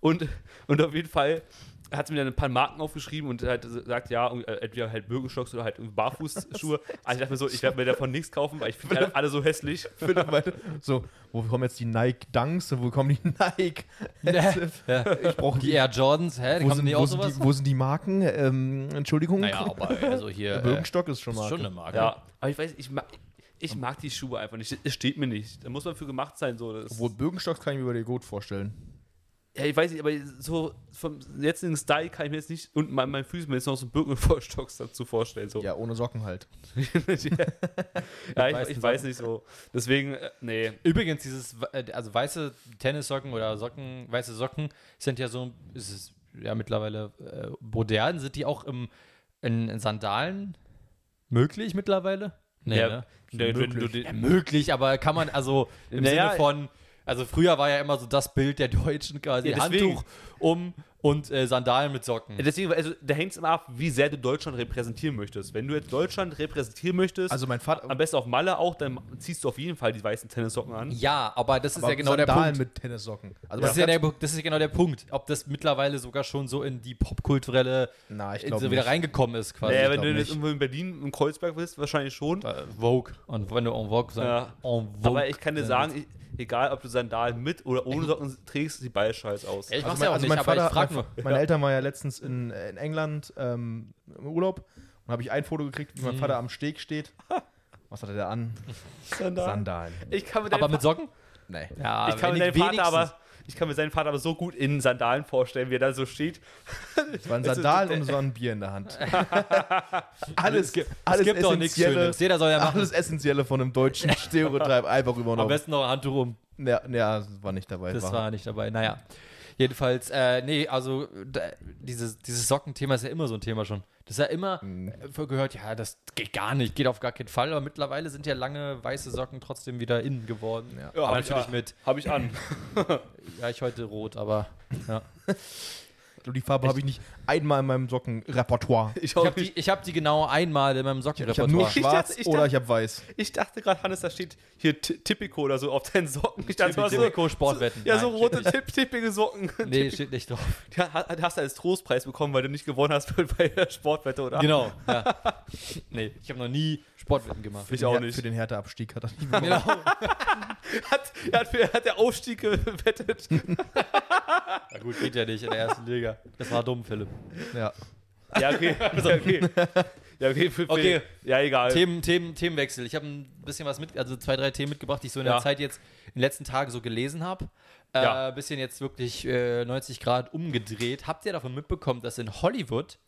Und, und auf jeden Fall hat sie mir dann ein paar Marken aufgeschrieben und halt gesagt, ja, äh, entweder halt Birkenstocks oder halt Barfußschuhe. Also ich dachte mir so, ich werde mir davon nichts kaufen, weil ich finde die alle, alle so hässlich. So, wo kommen jetzt die Nike Dunks und wo kommen die Nike? Ja. Ich brauche Die Air Jordans, hä? Die Wo sind, nicht wo, sind die, wo sind die Marken? Ähm, Entschuldigung. naja, aber also hier. Äh, Birkenstock ist schon ist Marke. schon eine Marke. Ja, aber ich weiß, ich mag, ich mag die Schuhe einfach nicht. Es steht mir nicht. Da muss man für gemacht sein. So. Das, Obwohl Birkenstocks kann ich mir über dir gut vorstellen. Ja, ich weiß nicht, aber so vom jetzigen Style kann ich mir jetzt nicht und mein, mein Füßen mir jetzt noch so Birkenstocks dazu vorstellen. So. Ja, ohne Socken halt. ja, ich, weißen ich weiß nicht so. Deswegen, äh, nee. Übrigens, dieses, äh, also weiße Tennissocken oder Socken, weiße Socken sind ja so, ist es ja mittlerweile äh, modern. Sind die auch im, in, in Sandalen möglich mittlerweile? Nee, Ja, ne? Wenn möglich. Ja, möglich, aber kann man, also im Naja, Sinne von, also früher war ja immer so das Bild der Deutschen quasi, Ja. Handtuch um und äh, Sandalen mit Socken. deswegen, also da hängt es immer ab, wie sehr du Deutschland repräsentieren möchtest. Wenn du jetzt Deutschland repräsentieren möchtest, Also mein Vater. am besten auf Malle auch, dann ziehst du auf jeden Fall die weißen Tennissocken an. Ja, aber das ist aber ja genau der Sandalen Punkt. mit Tennissocken. Also Das ist, ja der, das ist ja genau der Punkt, ob das mittlerweile sogar schon so in die popkulturelle Na, ich so wieder nicht. reingekommen ist quasi. Naja, wenn du jetzt irgendwo in Berlin, im Kreuzberg bist, wahrscheinlich schon. Äh, Vogue. Und wenn du en Vogue sagst, Ja. en Vogue. Aber ich kann dir sagen, ich, egal ob du Sandalen mit oder ohne Socken trägst, sieht beides scheiße aus. Ja, ich Also mach's mein, ja auch also nicht, mein aber Vater, ich frag mein, nur. meine Eltern waren ja letztens in, äh, in England ähm, im Urlaub und habe ich ein Foto gekriegt, wie mein Mhm. Vater am Steg steht. Was hatte der an? Sandalen. Sandalen. Ich kann mir Aber mit Socken? Nee. Ja, Ich kann, deinen die Vater aber, ich kann mir seinen Vater aber so gut in Sandalen vorstellen, wie er da so steht. Es waren Sandalen und so ein Bier in der Hand. Es alles, gibt, alles es gibt doch nichts Essentielle, Schönes. Jeder soll ja machen. alles Essentielle von einem deutschen Stereotyp einfach Am übernommen. besten noch ein Handtuch um. Ja, ja, das war nicht dabei. Das war nicht dabei. Naja. Jedenfalls, äh, nee, also da, dieses, dieses Sockenthema ist ja immer so ein Thema schon. Das ist ja immer Mhm. äh, gehört, ja, das geht gar nicht, geht auf gar keinen Fall. Aber mittlerweile sind ja lange weiße Socken trotzdem wieder innen geworden. Ja. Ja, aber hab ich- natürlich ja. mit, Habe ich an. ja, ich heute rot, aber ja. Und die Farbe habe ich nicht einmal in meinem Sockenrepertoire. Ich, Ich habe die, ich hab die genau einmal in meinem Ich habe nur Sockenrepertoire. Ich schwarz dachte- ich oder ich habe weiß. ich dachte gerade, Hannes, da steht hier Ti- Tipico oder so auf deinen Socken. Ich dachte, so, Tipico Sportwetten. ja, so Nein, rote steht tipp, tippige Socken. Nee, steht nicht drauf. Die ha- hast du als Trostpreis bekommen, weil du nicht gewonnen hast bei der Sportwette, oder? Genau, ja. Nee, ich habe noch nie Sportwetten gemacht. Ich Den auch nicht. Für den Härteabstieg hat er nicht Genau. Hat, er hat, er hat der Aufstieg gewettet. Na gut, geht ja nicht in der ersten Liga. Das war dumm, Philipp. Ja. Ja, okay. Ja, okay. Ja, okay. Für, für, Okay. Ja, egal. Themen, Themen, Themenwechsel. Ich habe ein bisschen was mit, also zwei, drei Themen mitgebracht, die ich so in Ja. der Zeit jetzt in den letzten Tagen so gelesen habe. Äh, Ja. bisschen jetzt wirklich äh, 90 Grad umgedreht. Habt ihr davon mitbekommen, dass in Hollywood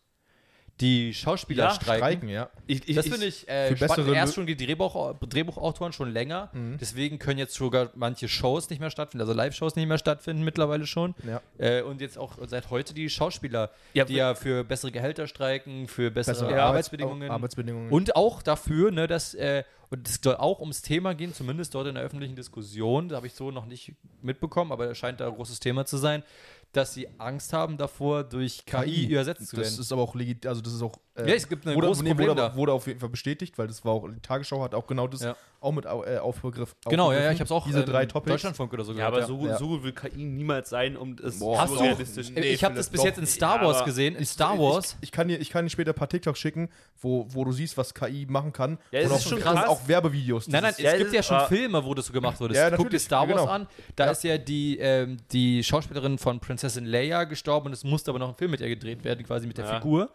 die Schauspieler Ja, streiken? Streiken, ja. Ich, ich, Das finde ich äh, für spannend. bessere Erst schon die Drehbuch, Drehbuchautoren schon länger. Mhm. Deswegen können jetzt sogar manche Shows nicht mehr stattfinden, also Live-Shows nicht mehr stattfinden mittlerweile schon. Ja. Äh, und jetzt auch seit heute die Schauspieler, Ja, die ja für bessere Gehälter streiken, für bessere Bessere Arbeitsbedingungen. Arbeits- Arbeitsbedingungen. Und auch dafür, ne, dass, äh, und es soll auch ums Thema gehen, zumindest dort in der öffentlichen Diskussion, da habe ich so noch nicht mitbekommen, aber es scheint da ein großes Thema zu sein, dass sie Angst haben davor, durch KI, ersetzt zu das werden. ist aber auch legit, also das ist auch. Äh, Ja, es gibt ein großes nee, Problem wurde, da. wurde auf jeden Fall bestätigt, weil das war auch, die Tagesschau hat auch genau das Ja. auch mit äh, aufbegriff, Genau, ja, ja, aufgegriffen. ich habe es auch Diese ähm, drei Topics. Deutschlandfunk oder so ja, gehört. aber so, Ja. so gut will KI niemals sein, um es Boah, Hast du, realistisch. Nee, ich habe das bis doch. jetzt in Star Ja, Wars gesehen. In Star Wars. Ich, ich, kann dir, ich kann dir später ein paar TikToks schicken, wo, wo du siehst, was KI machen kann. Ja, es und ist auch, schon krass. auch Werbevideos. Nein, nein, es ja, gibt ja schon Filme, wo das so gemacht wurde. Ja, Guck dir Star Wars genau. an. Da Ja. ist ja die, ähm, die Schauspielerin von Prinzessin Leia gestorben und es musste aber noch ein Film mit ihr gedreht werden, quasi mit der Ja. Figur.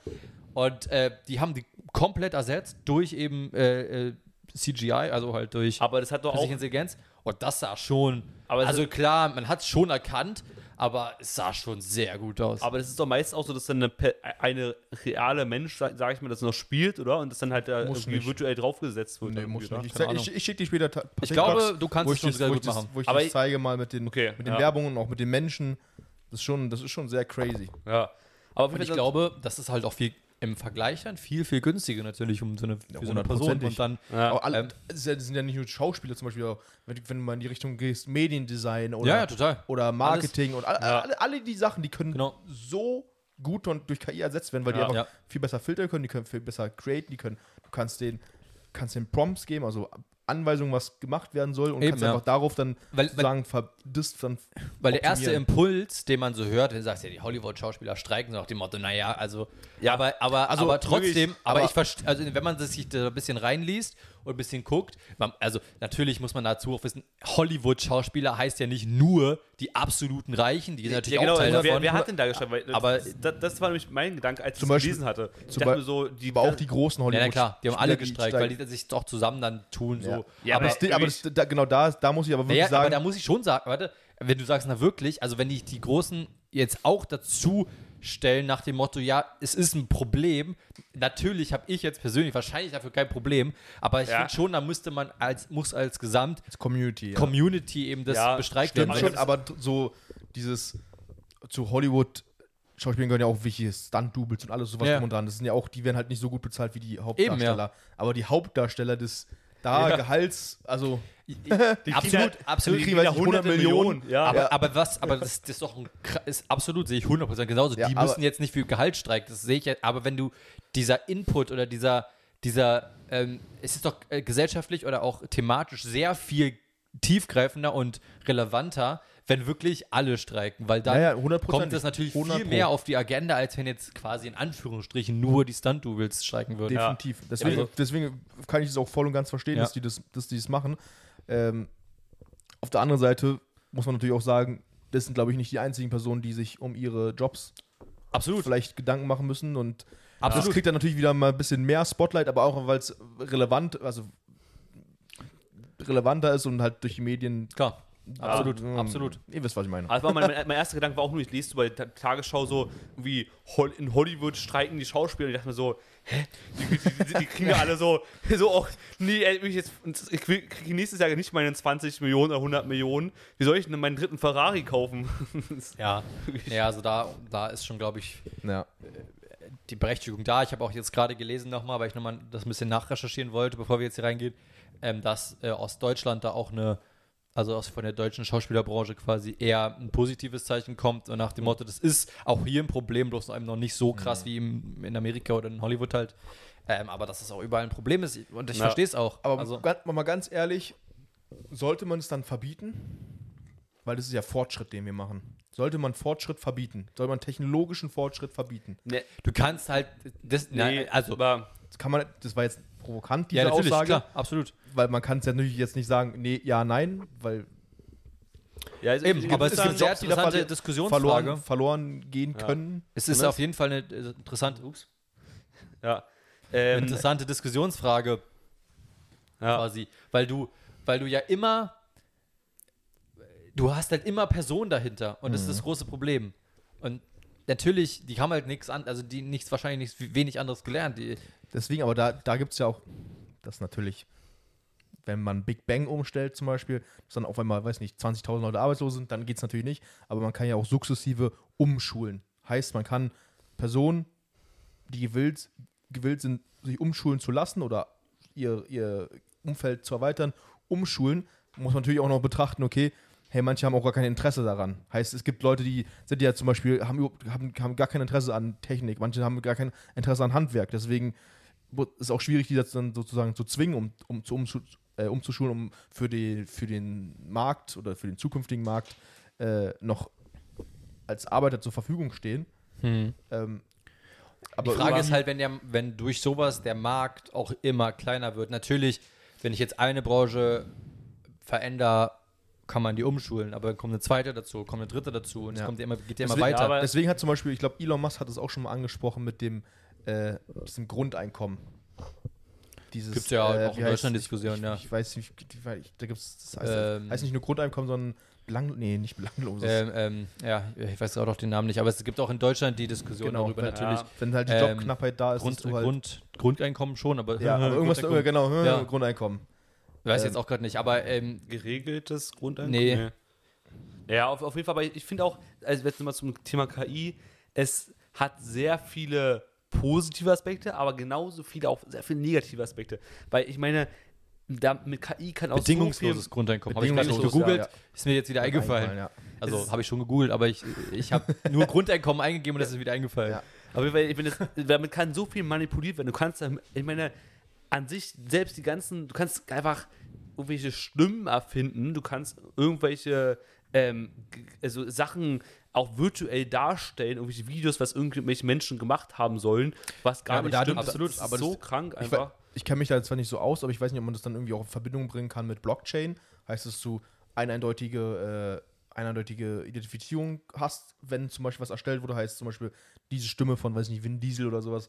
Und äh, die haben die komplett ersetzt durch eben äh, äh, CGI, also halt durch Aber das hat doch auch. Intelligenz. Und das sah schon. Also klar, man hat es schon erkannt, aber es sah schon sehr gut aus. Aber das ist doch meist auch so, dass dann eine, Pe- eine reale Mensch, sag sag ich mal, das noch spielt, oder? Und das dann halt da irgendwie nicht. virtuell draufgesetzt wird. Nee, muss oder? nicht. Ich, Keine ich, ich schicke dir später Ich glaube, du kannst es schon sehr gut das, machen. Wo ich Aber das ich- zeige mal mit den, Okay, mit den ja. Werbungen und auch mit den Menschen. Das ist schon, das ist schon sehr crazy. Ja. Aber ich glaube, das ist halt auch viel im Vergleich dann viel, viel günstiger natürlich um so eine, für so eine Person. Und dann, Ja. Alle, Ähm, ja- sind ja nicht nur Schauspieler zum Beispiel, auch wenn, wenn du mal in die Richtung gehst, Mediendesign oder, ja, ja, oder Marketing und alle, Ja. alle, alle die Sachen, die können Genau. so gut und durch KI ersetzt werden, weil die Ja. einfach Ja. viel besser filtern können, die können viel besser createn, die können, du kannst den, kannst den Prompts geben, also Anweisungen, was gemacht werden soll und Eben, kannst ja. einfach darauf dann Weil- sozusagen ver, das dann Weil der erste. Impuls, den man so hört, den sagst ja, die Hollywood-Schauspieler streiken so nach dem Motto, naja, also, Ja, aber, aber, also aber trotzdem, wirklich, aber, aber- ich verstehe, also wenn man sich da ein bisschen reinliest und ein bisschen guckt, man, also natürlich muss man dazu auch wissen, Hollywood-Schauspieler heißt ja nicht nur die absoluten Reichen, die sind natürlich Ja, genau, auch Teil also wer, davon. wer hat denn da geschrieben? Aber- das, das war nämlich mein Gedanke, als ich Zum es Beispiel- gelesen hatte. Ich zum dachte so, die, aber auch die großen ja, Hollywood. na klar, die haben alle gestreikt, weil die sich doch zusammen dann tun. So. Ja. Ja, aber, aber das, aber das, da, genau da, da muss ich aber wirklich aber sagen, da muss ich schon sagen, warte, wenn du sagst, na wirklich, also wenn ich die Großen jetzt auch dazu stellen nach dem Motto, ja, es ist ein Problem, natürlich habe ich jetzt persönlich wahrscheinlich dafür kein Problem, aber ich Ja. finde schon, da müsste man als, muss als Gesamt als Community. Ja. Community eben das Ja, bestreikt Stimmt werden. schon, das- aber so dieses zu Hollywood Schauspielern gehören ja auch wichtige Stunt-Doubles und alles sowas Ja. drum und dran. Das sind ja auch, die werden halt nicht so gut bezahlt wie die Hauptdarsteller. Aber die Hauptdarsteller des da Ja. Gehalts, also absolut, die absolut. kriegen, weiß ich, 100 Millionen. Ja, Aber, aber was, aber das, das ist doch ein, ist absolut, sehe ich 100% genauso. Ja, die müssen jetzt nicht für Gehalt streiken, das sehe ich ja, aber wenn du dieser Input oder dieser, dieser, ähm, es ist doch äh, gesellschaftlich oder auch thematisch sehr viel tiefgreifender und relevanter, wenn wirklich alle streiken, weil dann Ja, ja, 100%. kommt das natürlich 100 viel mehr auf die Agenda, als wenn jetzt quasi in Anführungsstrichen nur die Stunt-Doubles streiken würden. definitiv. Deswegen, Also- deswegen kann ich es auch voll und ganz verstehen, Ja. dass die das, dass die das machen. Ähm, auf der anderen Seite muss man natürlich auch sagen, das sind, glaube ich, nicht die einzigen Personen, die sich um ihre Jobs Absolut. vielleicht Gedanken machen müssen und Absolut. das kriegt dann natürlich wieder mal ein bisschen mehr Spotlight, aber auch weil es relevant, also relevanter ist und halt durch die Medien. Klar. Absolut, Ähm, absolut. Ihr wisst, was ich meine. Also mein, mein erster Gedanke war auch nur, ich lese so bei der Tagesschau so, wie in Hollywood streiken die Schauspieler. Und ich dachte mir so, hä? Die, die, die, die kriegen ja alle so, so auch, nee, ich, jetzt, ich kriege nächstes Jahr nicht meine 20 Millionen oder 100 Millionen. Wie soll ich denn meinen dritten Ferrari kaufen? Ja. ja, also da, da ist schon, glaube ich, Ja. die Berechtigung da. Ich habe auch jetzt gerade gelesen nochmal, weil ich nochmal das ein bisschen nachrecherchieren wollte, bevor wir jetzt hier reingehen, ähm, dass äh, aus Deutschland da auch eine, also aus von der deutschen Schauspielerbranche quasi eher ein positives Zeichen kommt und nach dem Motto, das ist auch hier ein Problem, bloß eben noch nicht so krass wie im, in Amerika oder in Hollywood halt. Ähm, aber dass es auch überall ein Problem ist und ich Ja. verstehe es auch. Aber also, ganz, mal ganz ehrlich, sollte man es dann verbieten? Weil das ist ja Fortschritt, den wir machen. Sollte man Fortschritt verbieten? Soll man technologischen Fortschritt verbieten? nee, du kannst halt, das, nee, na, also, aber Das kann man, das war jetzt provokant, diese ja, natürlich, Aussage, klar, absolut. weil man kann es ja natürlich jetzt nicht sagen, nee, ja, nein, weil ja, also Eben, ich- ich aber es ist eine sehr Jobs, interessante Diskussionsfrage. verloren, verloren gehen Ja. können. Es ist Ne? auf jeden Fall eine äh, interessante, ups, Ja. Ähm, Interessante Diskussionsfrage ja. quasi, weil du, weil du ja immer, du hast halt immer Personen dahinter und das ist das große Problem. Und natürlich, die haben halt nichts an, also die nichts wahrscheinlich nichts, wenig anderes gelernt. Die, Deswegen, aber da, da gibt es ja auch das natürlich, wenn man Big Bang umstellt zum Beispiel, dass dann auf einmal, weiß nicht, 20.000 Leute arbeitslos sind, dann geht es natürlich nicht. Aber man kann ja auch sukzessive umschulen. Heißt, man kann Personen, die gewillt, gewillt sind, sich umschulen zu lassen oder ihr, ihr Umfeld zu erweitern, umschulen, muss man natürlich auch noch betrachten, okay, hey, manche haben auch gar kein Interesse daran. Heißt, es gibt Leute, die sind ja zum Beispiel, haben, haben, haben gar kein Interesse an Technik, manche haben gar kein Interesse an Handwerk. Deswegen ist auch schwierig, die dann sozusagen zu zwingen, um, um zu umschu äh, umzuschulen, um für, die, für den Markt oder für den zukünftigen Markt äh, noch als Arbeiter zur Verfügung stehen. Ähm, aber die Frage ist halt, wenn, der, wenn durch sowas der Markt auch immer kleiner wird. Natürlich, wenn ich jetzt eine Branche verändere, kann man die umschulen, aber dann kommt eine zweite dazu, kommt eine dritte dazu und es Ja. kommt ja immer, geht ja immer Deswegen, weiter. deswegen hat zum Beispiel, ich glaube, Elon Musk hat es auch schon mal angesprochen mit dem äh, diesem Grundeinkommen. Dieses, Gibt's ja auch in Deutschland Diskussionen, ich, ja. Ich weiß nicht, ich weiß- da gibt es, das heißt, Ähm. heißt nicht nur Grundeinkommen, sondern belang, nee, nicht belangloses. ähm, ähm, ja, ich weiß auch noch den Namen nicht, aber es gibt auch in Deutschland die Diskussion Genau, darüber wenn- natürlich. ja. Wenn halt die ähm, Jobknappheit da ist, Grund, halt, Grund, Grundeinkommen schon, aber, ja, aber irgendwas, Grundeinkommen, genau, Ja. Grundeinkommen. weiß ähm, jetzt auch gerade nicht, aber ähm, geregeltes Grundeinkommen? Nee. Ja, auf, auf jeden Fall, aber ich finde auch, also jetzt nochmal zum Thema KI, es hat sehr viele positive Aspekte, aber genauso viele auch sehr viele negative Aspekte. Weil ich meine, da, mit KI kann auch bedingungsloses so Grundeinkommen. Habe ich gerade nicht gegoogelt, ja, ja. ist mir jetzt wieder eingefallen. ja. Also habe ich schon gegoogelt, aber ich, ich habe nur Grundeinkommen eingegeben und das ist wieder eingefallen. Ja. Aber ich meine, damit kann so viel manipuliert werden. Du kannst, dann- ich meine, an sich selbst die ganzen, du kannst einfach irgendwelche Stimmen erfinden, du kannst irgendwelche ähm, also Sachen auch virtuell darstellen, irgendwelche Videos, was irgendwelche Menschen gemacht haben sollen, was gar Ja, aber nicht da- stimmt. absolut, das ist aber so das- krank Ich, einfach. we- ich kenne mich da zwar nicht so aus, aber ich weiß nicht, ob man das dann irgendwie auch in Verbindung bringen kann mit Blockchain. Heißt, dass du eine eindeutige, äh, eine eindeutige Identifizierung hast, wenn zum Beispiel was erstellt wurde, heißt zum Beispiel diese Stimme von, weiß ich nicht, Vin Diesel oder sowas.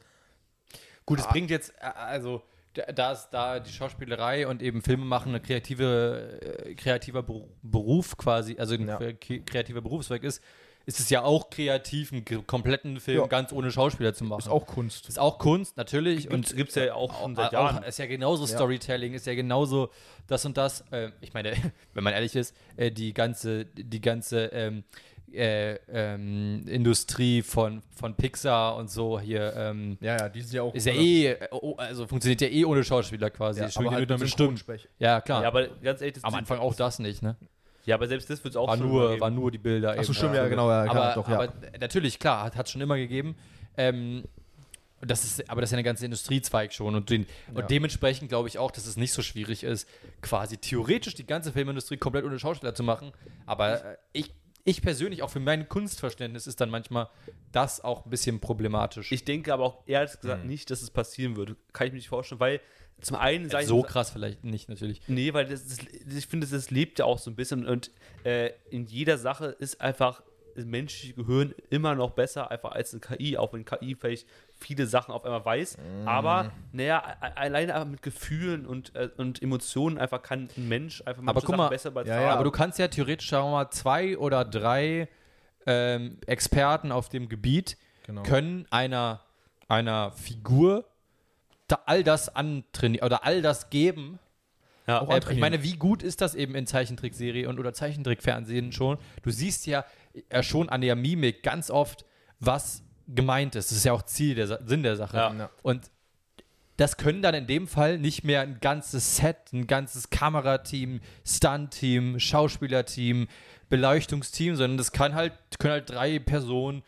Gut, es Ah. bringt jetzt, äh, also da- ist da die Schauspielerei und eben Filme machen eine kreative, äh, kreativer Beru- Beruf quasi, also ein Ja. kre- kreativer Berufszweig ist, ist es ja auch kreativ, einen kompletten Film Ja. ganz ohne Schauspieler zu machen. Ist auch Kunst. ist auch Kunst, natürlich. Und gibt es ja auch schon seit auch, Jahren. ist ja genauso Ja. Storytelling, ist ja genauso das und das. Äh, ich meine, wenn man ehrlich ist, äh, die ganze, die ganze ähm, äh, ähm, Industrie von, von Pixar und so hier ähm, Ja, ja, die sind ja auch. ist ja eh, äh, oh, also funktioniert ja eh ohne Schauspieler quasi. ja, Entschuldigung, aber halt mit Stimmen. Ja, klar. ja, aber ganz ehrlich, das Am Anfang auch das nicht, ne? Ja, aber selbst das wird es auch War schon nur, war nur die Bilder. Ach so, eben. stimmt, ja, genau, ja, klar, aber, doch, ja. aber natürlich, klar, hat es schon immer gegeben. Ähm, das ist, aber das ist ja eine ganze Industriezweig schon und, den, Ja. und dementsprechend glaube ich auch, dass es nicht so schwierig ist, quasi theoretisch die ganze Filmindustrie komplett ohne Schauspieler zu machen. Aber äh, ich, ich persönlich, auch für mein Kunstverständnis, ist dann manchmal das auch ein bisschen problematisch. Ich denke aber auch ehrlich gesagt Hm. nicht, dass es passieren würde. Kann ich mir nicht vorstellen, weil zum einen sag ich- so krass vielleicht nicht, natürlich. Nee, weil das ist, ich finde, das lebt ja auch so ein bisschen und äh, in jeder Sache ist einfach das menschliche Gehirn immer noch besser einfach als eine KI, auch wenn KI vielleicht viele Sachen auf einmal weiß. Mm. Aber naja, alleine aber mit Gefühlen und, äh, und Emotionen einfach kann ein Mensch einfach manche Aber guck Sachen mal, besser übertragen. ja, Aber du kannst ja theoretisch, sagen wir mal, zwei oder drei ähm, Experten auf dem Gebiet Genau. können einer, einer Figur da all das antrainieren oder all das geben. ja, auch Äh, ich meine, wie gut ist das eben in Zeichentrickserie und oder Zeichentrickfernsehen schon? Du siehst ja äh, schon an der Mimik ganz oft, was gemeint ist. Das ist ja auch Ziel der Sa Sinn der Sache. Ja. Ja. Und das können dann in dem Fall nicht mehr ein ganzes Set, ein ganzes Kamerateam, Stunt-Team, Schauspielerteam, Beleuchtungsteam, sondern das kann halt, können halt drei Personen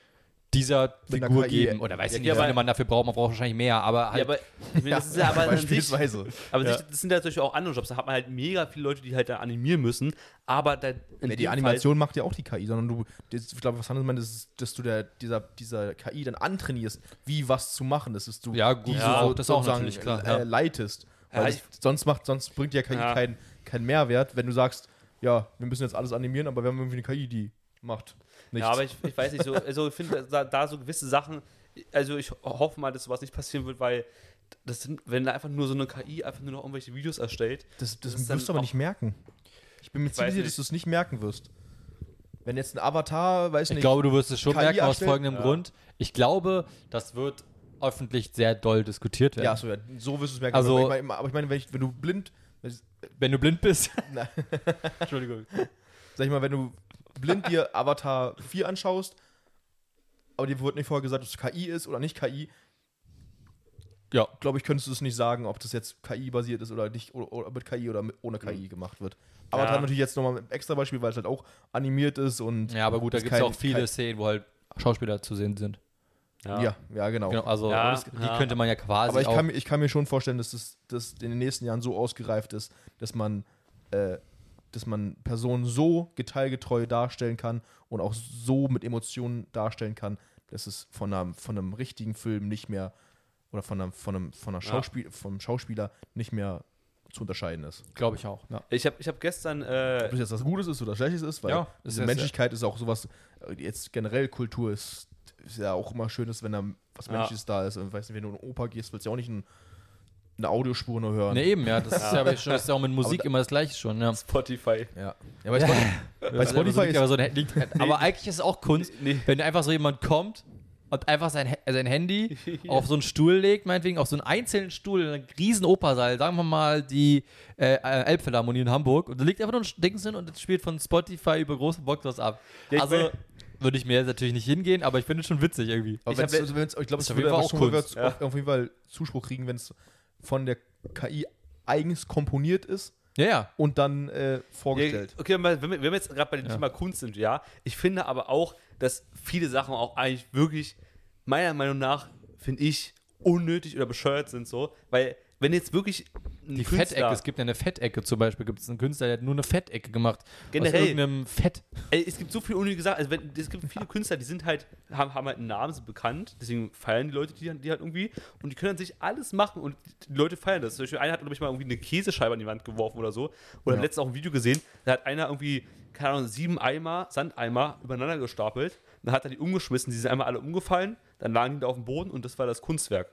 dieser Mit einer Figur KI. geben. Oder weiß Ja, ich nicht, ja, wie viele aber- man dafür braucht. Man braucht wahrscheinlich mehr, aber halt. ja, aber ich meine, das ist ja aber an sich, Beispielsweise. aber Ja. sich, das sind ja natürlich auch andere Jobs. Da hat man halt mega viele Leute, die halt da animieren müssen. Aber da, in Nee, dem die Fall- Animation macht ja auch die KI, sondern du, das, ich glaube, was anderes meint, ist, dass du der, dieser, dieser KI dann antrainierst, wie was zu machen. Das ist du Ja, gut, die ja, so, das auch sozusagen, natürlich, klar, Äh, ja. leitest. Ja, Weil ich- das, sonst macht, sonst bringt ja KI Ja. keinen keinen Mehrwert, wenn du sagst, ja, wir müssen jetzt alles animieren, aber wir haben irgendwie eine KI, die macht nichts. Ja, aber ich, ich weiß nicht, so, also ich finde da, da so gewisse Sachen, also ich hoffe mal, dass sowas nicht passieren wird, weil das sind, wenn da einfach nur so eine KI einfach nur noch irgendwelche Videos erstellt, Das, das, Das wirst du aber nicht merken. Ich bin mir Ich ziemlich sicher, nicht. dass du es nicht merken wirst. Wenn jetzt ein Avatar, weiß Ich nicht, glaube, du wirst es schon KI merken aus erstellt? folgendem Ja. Grund. Ich glaube, das wird öffentlich sehr doll diskutiert werden. ja, so, ja, so wirst du es merken. Also- aber ich meine, ich wenn, ich, wenn du blind, Wenn du blind bist. Entschuldigung. Sag ich mal, wenn du blind dir Avatar 4 anschaust, aber dir wurde nicht vorher gesagt, ob es KI ist oder nicht KI, Ja. glaube ich, könntest du es nicht sagen, ob das jetzt KI-basiert ist oder nicht, oder, oder mit KI oder mit, ohne KI gemacht wird. Avatar Ja. natürlich jetzt nochmal ein extra Beispiel, weil es halt auch animiert ist und Ja, aber gut, da gibt es auch viele Szenen, wo halt Schauspieler zu sehen sind. ja, ja, genau. Genau, also Ja, das, die ja. könnte man ja quasi Aber ich auch. kann, mir- ich kann mir schon vorstellen, dass das, das in den nächsten Jahren so ausgereift ist, dass man, äh, dass man Personen so detailgetreu darstellen kann und auch so mit Emotionen darstellen kann, dass es von einem, von einem richtigen Film nicht mehr oder von einem, von einem, von einer Ja. Schauspiel, vom Schauspieler nicht mehr zu unterscheiden ist. Glaube ich auch. Ja. Ich habe ich hab gestern, Ob äh, das jetzt was Gutes ist oder Schlechtes ist, weil Ja, ist diese ja- Menschlichkeit ist auch sowas, äh, jetzt generell Kultur ist, ist ja auch immer schön, ist, wenn da was Ja. Menschliches da ist. Und weißt du, wenn du in eine Oper gehst, willst du ja auch nicht ein, eine Audiospur nur hören. Ne, eben, ja. Das ist ja, aber schon, das ist ja auch mit Musik Aber immer das Gleiche schon, ja. Spotify. Ja. ja bei Spotify, bei Spotify liegt ist, aber, so ein, liegt, aber eigentlich ist es auch Kunst, Nee. wenn einfach so jemand kommt und einfach sein, sein Handy auf so einen Stuhl legt, meinetwegen auf so einen einzelnen Stuhl in einem riesen Opersaal, sagen wir mal die äh, Elbphilharmonie in Hamburg, und da liegt einfach nur ein Ding hin und das spielt von Spotify über große Boxers ab. Ja, ich also würde ich mir jetzt natürlich nicht hingehen, aber ich finde es schon witzig irgendwie. aber Ich glaube, es würde auch auf, auf jeden Fall Zuspruch kriegen, wenn es von der KI eigens komponiert ist Ja, ja. und dann äh, Ja, vorgestellt. okay, aber wenn wir, wenn wir jetzt gerade bei dem Ja. Thema Kunst sind, ja, ich finde aber auch, dass viele Sachen auch eigentlich wirklich, meiner Meinung nach, finde ich, unnötig oder bescheuert sind so, weil wenn jetzt wirklich Die Künstler- Fettecke, es gibt ja eine Fettecke zum Beispiel, gibt es einen Künstler, der hat nur eine Fettecke gemacht. Generell. Aus irgendeinem Fett. Ey, es gibt so viele unnötige Sachen. Also wenn, es gibt viele Künstler, die sind halt, haben, haben halt einen Namen, sind bekannt, deswegen feiern die Leute die, die halt irgendwie und die können dann sich alles machen und die Leute feiern das. Zum Beispiel einer hat, glaube ich, mal irgendwie eine Käsescheibe an die Wand geworfen oder so. Oder Ja. letztens auch ein Video gesehen, da hat einer irgendwie, keine Ahnung, sieben Eimer, Sandeimer übereinander gestapelt. Dann hat er die umgeschmissen, die sind einmal alle umgefallen, dann lagen die da auf dem Boden und das war das Kunstwerk.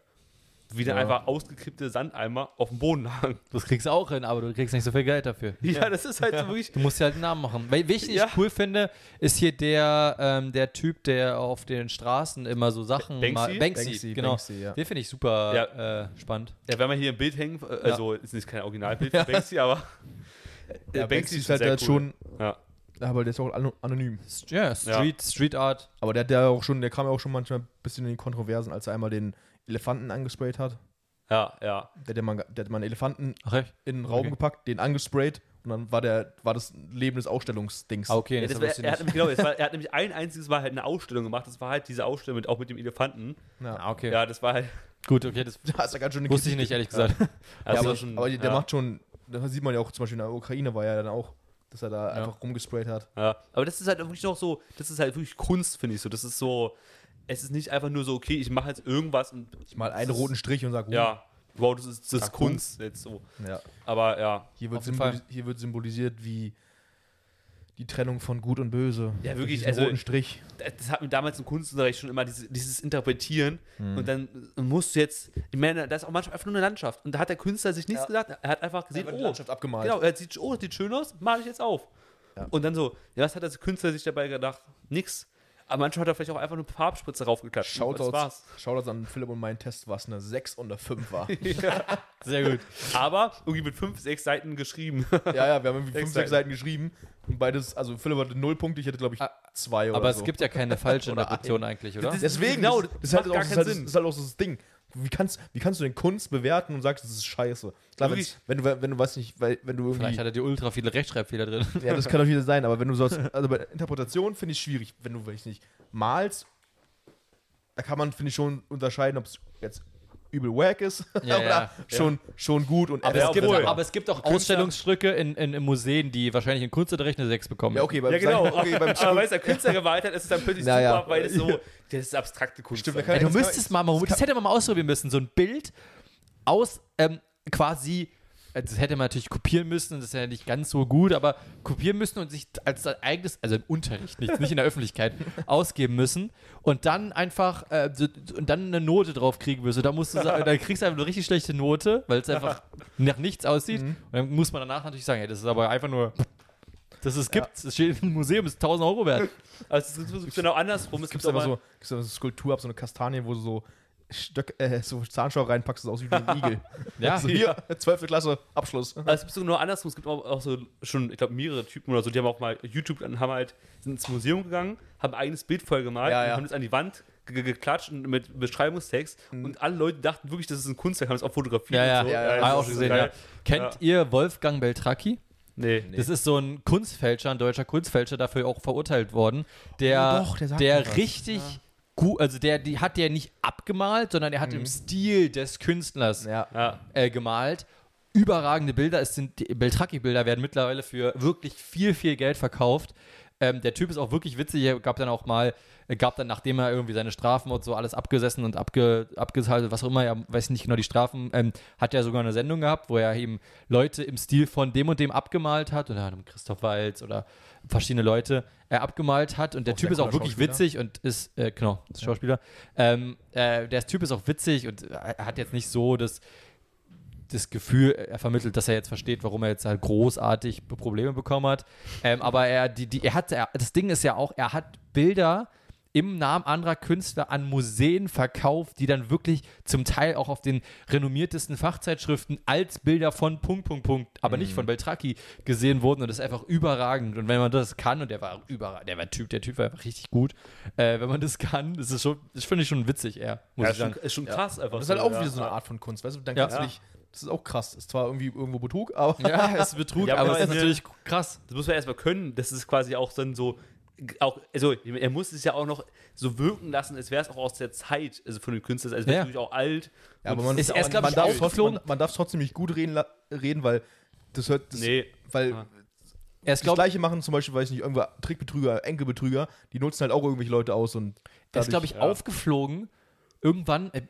Wie dann Ja. einfach ausgekippte Sandeimer auf dem Boden lagen. Das kriegst du auch hin, aber du kriegst nicht so viel Geld dafür. Ja, das ist halt so wirklich. Du musst ja halt einen Namen machen. Weil, welchen Ja. ich cool finde, ist hier der, ähm, der Typ, der auf den Straßen immer so Sachen Banksy? mal. Banksy, Banksy, genau. Banksy, ja. Den finde ich super äh, spannend. Ja, wenn wir hier ein Bild hängen, äh, also ist nicht kein Originalbild von Banksy, aber. äh, Ja, Banksy ist halt, sehr halt cool. schon, Ja. aber der ist auch ano- anonym. Ja, Street, Street Art. Aber der, der auch schon, der kam ja auch schon manchmal ein bisschen in die Kontroversen, als er einmal den Elefanten angesprayt hat. Ja, ja. Der hat ja mal, der hat mal einen Elefanten Ach, in den Raum Okay. gepackt, den angesprayt und dann war der, war das Leben des Ausstellungsdings. Ah, okay, ja das das war, ich er, hat nämlich, genau, war, er hat nämlich ein einziges Mal halt eine Ausstellung gemacht. Das war halt diese Ausstellung mit, auch mit dem Elefanten. Ja. Ah, okay. Ja, das war halt. Gut, okay, das Da ist er ganz schön eine wusste ich nicht, ehrlich gesagt. Ja, Also aber, schon- aber der ja. macht schon, das sieht man ja auch zum Beispiel in der Ukraine war ja dann auch, dass er da Ja. einfach rumgesprayt hat. Ja. Aber das ist halt wirklich noch so, das ist halt wirklich Kunst, finde ich so. Das ist so, es ist nicht einfach nur so, okay, ich mache jetzt irgendwas und Ich mal einen Das roten Strich und sag, uh, ja, wow, das ist, das ist. Kunst jetzt so. ja. Aber ja. Hier, wird Fall. hier wird symbolisiert, wie die Trennung von Gut und Böse. Ja, Durch wirklich, also- roten Strich. das hat mir damals im Kunstunterricht schon immer diese, dieses Interpretieren Hm. und dann musst du jetzt, ich meine, da ist auch manchmal einfach nur eine Landschaft und da hat der Künstler sich nichts gesagt, er hat einfach gesehen, wird die oh, Landschaft abgemalt. genau, er sieht, oh, das sieht schön aus, male ich jetzt auf. Ja. Und dann so, ja, was hat der Künstler sich dabei gedacht? Nix. Aber manchmal hat er vielleicht auch einfach eine Farbspritze raufgeklatscht. Shoutouts, war's. Shoutouts an Philipp und meinen Test, was eine 6 und eine 5 war. Sehr gut. Aber irgendwie mit fünf, sechs Seiten geschrieben. ja, ja, wir haben irgendwie 5, Sechs 6 Seiten geschrieben. Und beides, also Philipp hatte 0 Punkte, ich hatte, glaube ich, Ah, 2 oder Aber so. es gibt ja keine falsche Oder Interpretation eigentlich, oder? Das- Deswegen, Genau, das, das halt macht auch, gar das, halt, Sinn. das ist halt auch so das Ding. Wie kannst, wie kannst du den Kunst bewerten und sagst, das ist scheiße? Klar, wenn du, wenn du weißt nicht, weil, wenn du irgendwie. Vielleicht hat er die ultra viele Rechtschreibfehler drin. Ja, das kann doch wieder sein, aber wenn du sollst, also bei Interpretation finde ich schwierig, wenn du, weiß ich nicht, malst, da kann man, finde ich, schon unterscheiden, ob es jetzt übel wack ist Ja, oder ja. schon, schon gut und Aber, Ja, es gibt, obwohl. aber es gibt auch Künstler- Ausstellungsstücke in, in, in Museen, die wahrscheinlich in Kunstunterricht eine 6 bekommen. Ja, okay, beim, ja, genau. okay, beim Aber weißt du, der Künstler gewalt hat, ist es dann plötzlich Naja. super, weil es so, das ist abstrakte Kunst. Stimmt, kann- Ey, du das kann- müsstest mal, Mahmoud, das hätte man mal ausprobieren müssen. So ein Bild aus ähm, quasi das hätte man natürlich kopieren müssen, das ist ja nicht ganz so gut, aber kopieren müssen und sich als sein eigenes, also im Unterricht, nicht, nicht in der Öffentlichkeit, ausgeben müssen und dann einfach äh, und dann eine Note drauf kriegen müssen. Da musst du sagen, dann kriegst du einfach eine richtig schlechte Note, weil es einfach nach nichts aussieht. Und dann muss man danach natürlich sagen, hey, das ist aber einfach nur. Dass es gibt, es steht im Museum, ist 1000 Euro wert. Also es gibt genau andersrum. Es Gibt aber so, so eine Skulptur ab, so eine Kastanie, wo du so, Stöck, äh, so Zahnschau reinpackst, das aussieht wie ein Igel. Ja, Also hier, 12. Klasse, Abschluss. Also es gibt sogar nur andersrum. Es gibt auch, auch so schon, ich glaube, mehrere Typen oder so, die haben auch mal YouTube und haben halt, sind ins Museum gegangen, haben ein eigenes Bild voll gemalt Ja, und ja. haben das an die Wand ge- ge- geklatscht und mit Beschreibungstext und alle Leute dachten wirklich, das ist ein Kunstwerk, haben es auch fotografiert ja, ja, und so. ja, ich das auch gesehen, ja. Kennt ihr Wolfgang Beltracchi? Nee. Das ist so ein Kunstfälscher, ein deutscher Kunstfälscher, dafür auch verurteilt worden, der, Oh, doch, der sagt der richtig gut, also der, die hat der nicht abgemalt, sondern er hat Mhm. im Stil des Künstlers Ja. Äh, gemalt. Überragende Bilder. Es sind die Beltracchi-Bilder werden mittlerweile für wirklich viel, viel Geld verkauft. Ähm, der Typ ist auch wirklich witzig. Er gab dann auch mal, gab dann, nachdem er irgendwie seine Strafen und so alles abgesessen und abge, abgehalten, was auch immer, er weiß nicht genau die Strafen, ähm, hat er sogar eine Sendung gehabt, wo er eben Leute im Stil von dem und dem abgemalt hat. Er hat Christoph Waltz oder verschiedene Leute äh, abgemalt hat. Und der Auch Typ ist auch wirklich witzig und ist, äh, genau, ist Schauspieler. Ähm, äh, der Typ ist auch witzig und er hat jetzt nicht so das das Gefühl, er vermittelt, dass er jetzt versteht, warum er jetzt halt großartig Probleme bekommen hat. Ähm, aber er, die, die, er hat, er, das Ding ist ja auch, er hat Bilder im Namen anderer Künstler an Museen verkauft, die dann wirklich zum Teil auch auf den renommiertesten Fachzeitschriften als Bilder von Punkt, Punkt, Punkt, aber nicht von Beltracchi gesehen wurden und das ist einfach überragend. Und wenn man das kann, und der war überragend, der war Typ, der Typ war einfach richtig gut, äh, wenn man das kann, das ist schon, das finde ich schon witzig, eher, muss Ja, ich ist schon, sagen. ist schon krass einfach. Das ist halt so, auch ja. wieder so eine Art von Kunst, weißt du? Dann Ja. kannst du Ja. dich, das ist auch krass. Ist zwar irgendwie irgendwo Betrug, aber Ja, es ist Betrug, Ja, aber aber es ist natürlich krass. Das muss man erstmal können. Das ist quasi auch dann so. Auch, also er muss es ja auch noch so wirken lassen, als wäre es auch aus der Zeit, also von den Künstlern, als wäre es Ja. natürlich auch alt. Ja, aber man ist erst, man, ich, darf aufgeflogen. trotzdem, man, man darf trotzdem nicht gut reden, reden weil das hört. Das, Nee. Weil Ah. Er ist, das Gleiche machen zum Beispiel, weiß ich nicht, irgendwer Trickbetrüger, Enkelbetrüger, die nutzen halt auch irgendwelche Leute aus und. er ist, glaube ich, ja. aufgeflogen. Irgendwann, äh,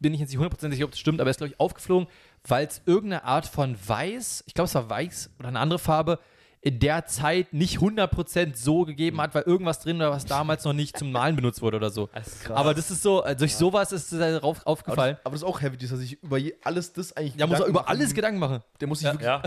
bin ich jetzt nicht hundertprozentig sicher, ob das stimmt, aber er ist, glaube ich, aufgeflogen, weil es irgendeine Art von Weiß, ich glaube, es war Weiß oder eine andere Farbe, in der Zeit nicht 100% so gegeben hat, weil irgendwas drin war, was damals noch nicht zum Malen benutzt wurde oder so. Das ist krass. Aber das ist so, äh, durch sowas ist es darauf aber, aufgefallen. das, aber das ist auch heavy, dass er sich über alles das eigentlich. Ja, muss er Gedanken über machen. alles Gedanken machen. Der muss sich wirklich. ja.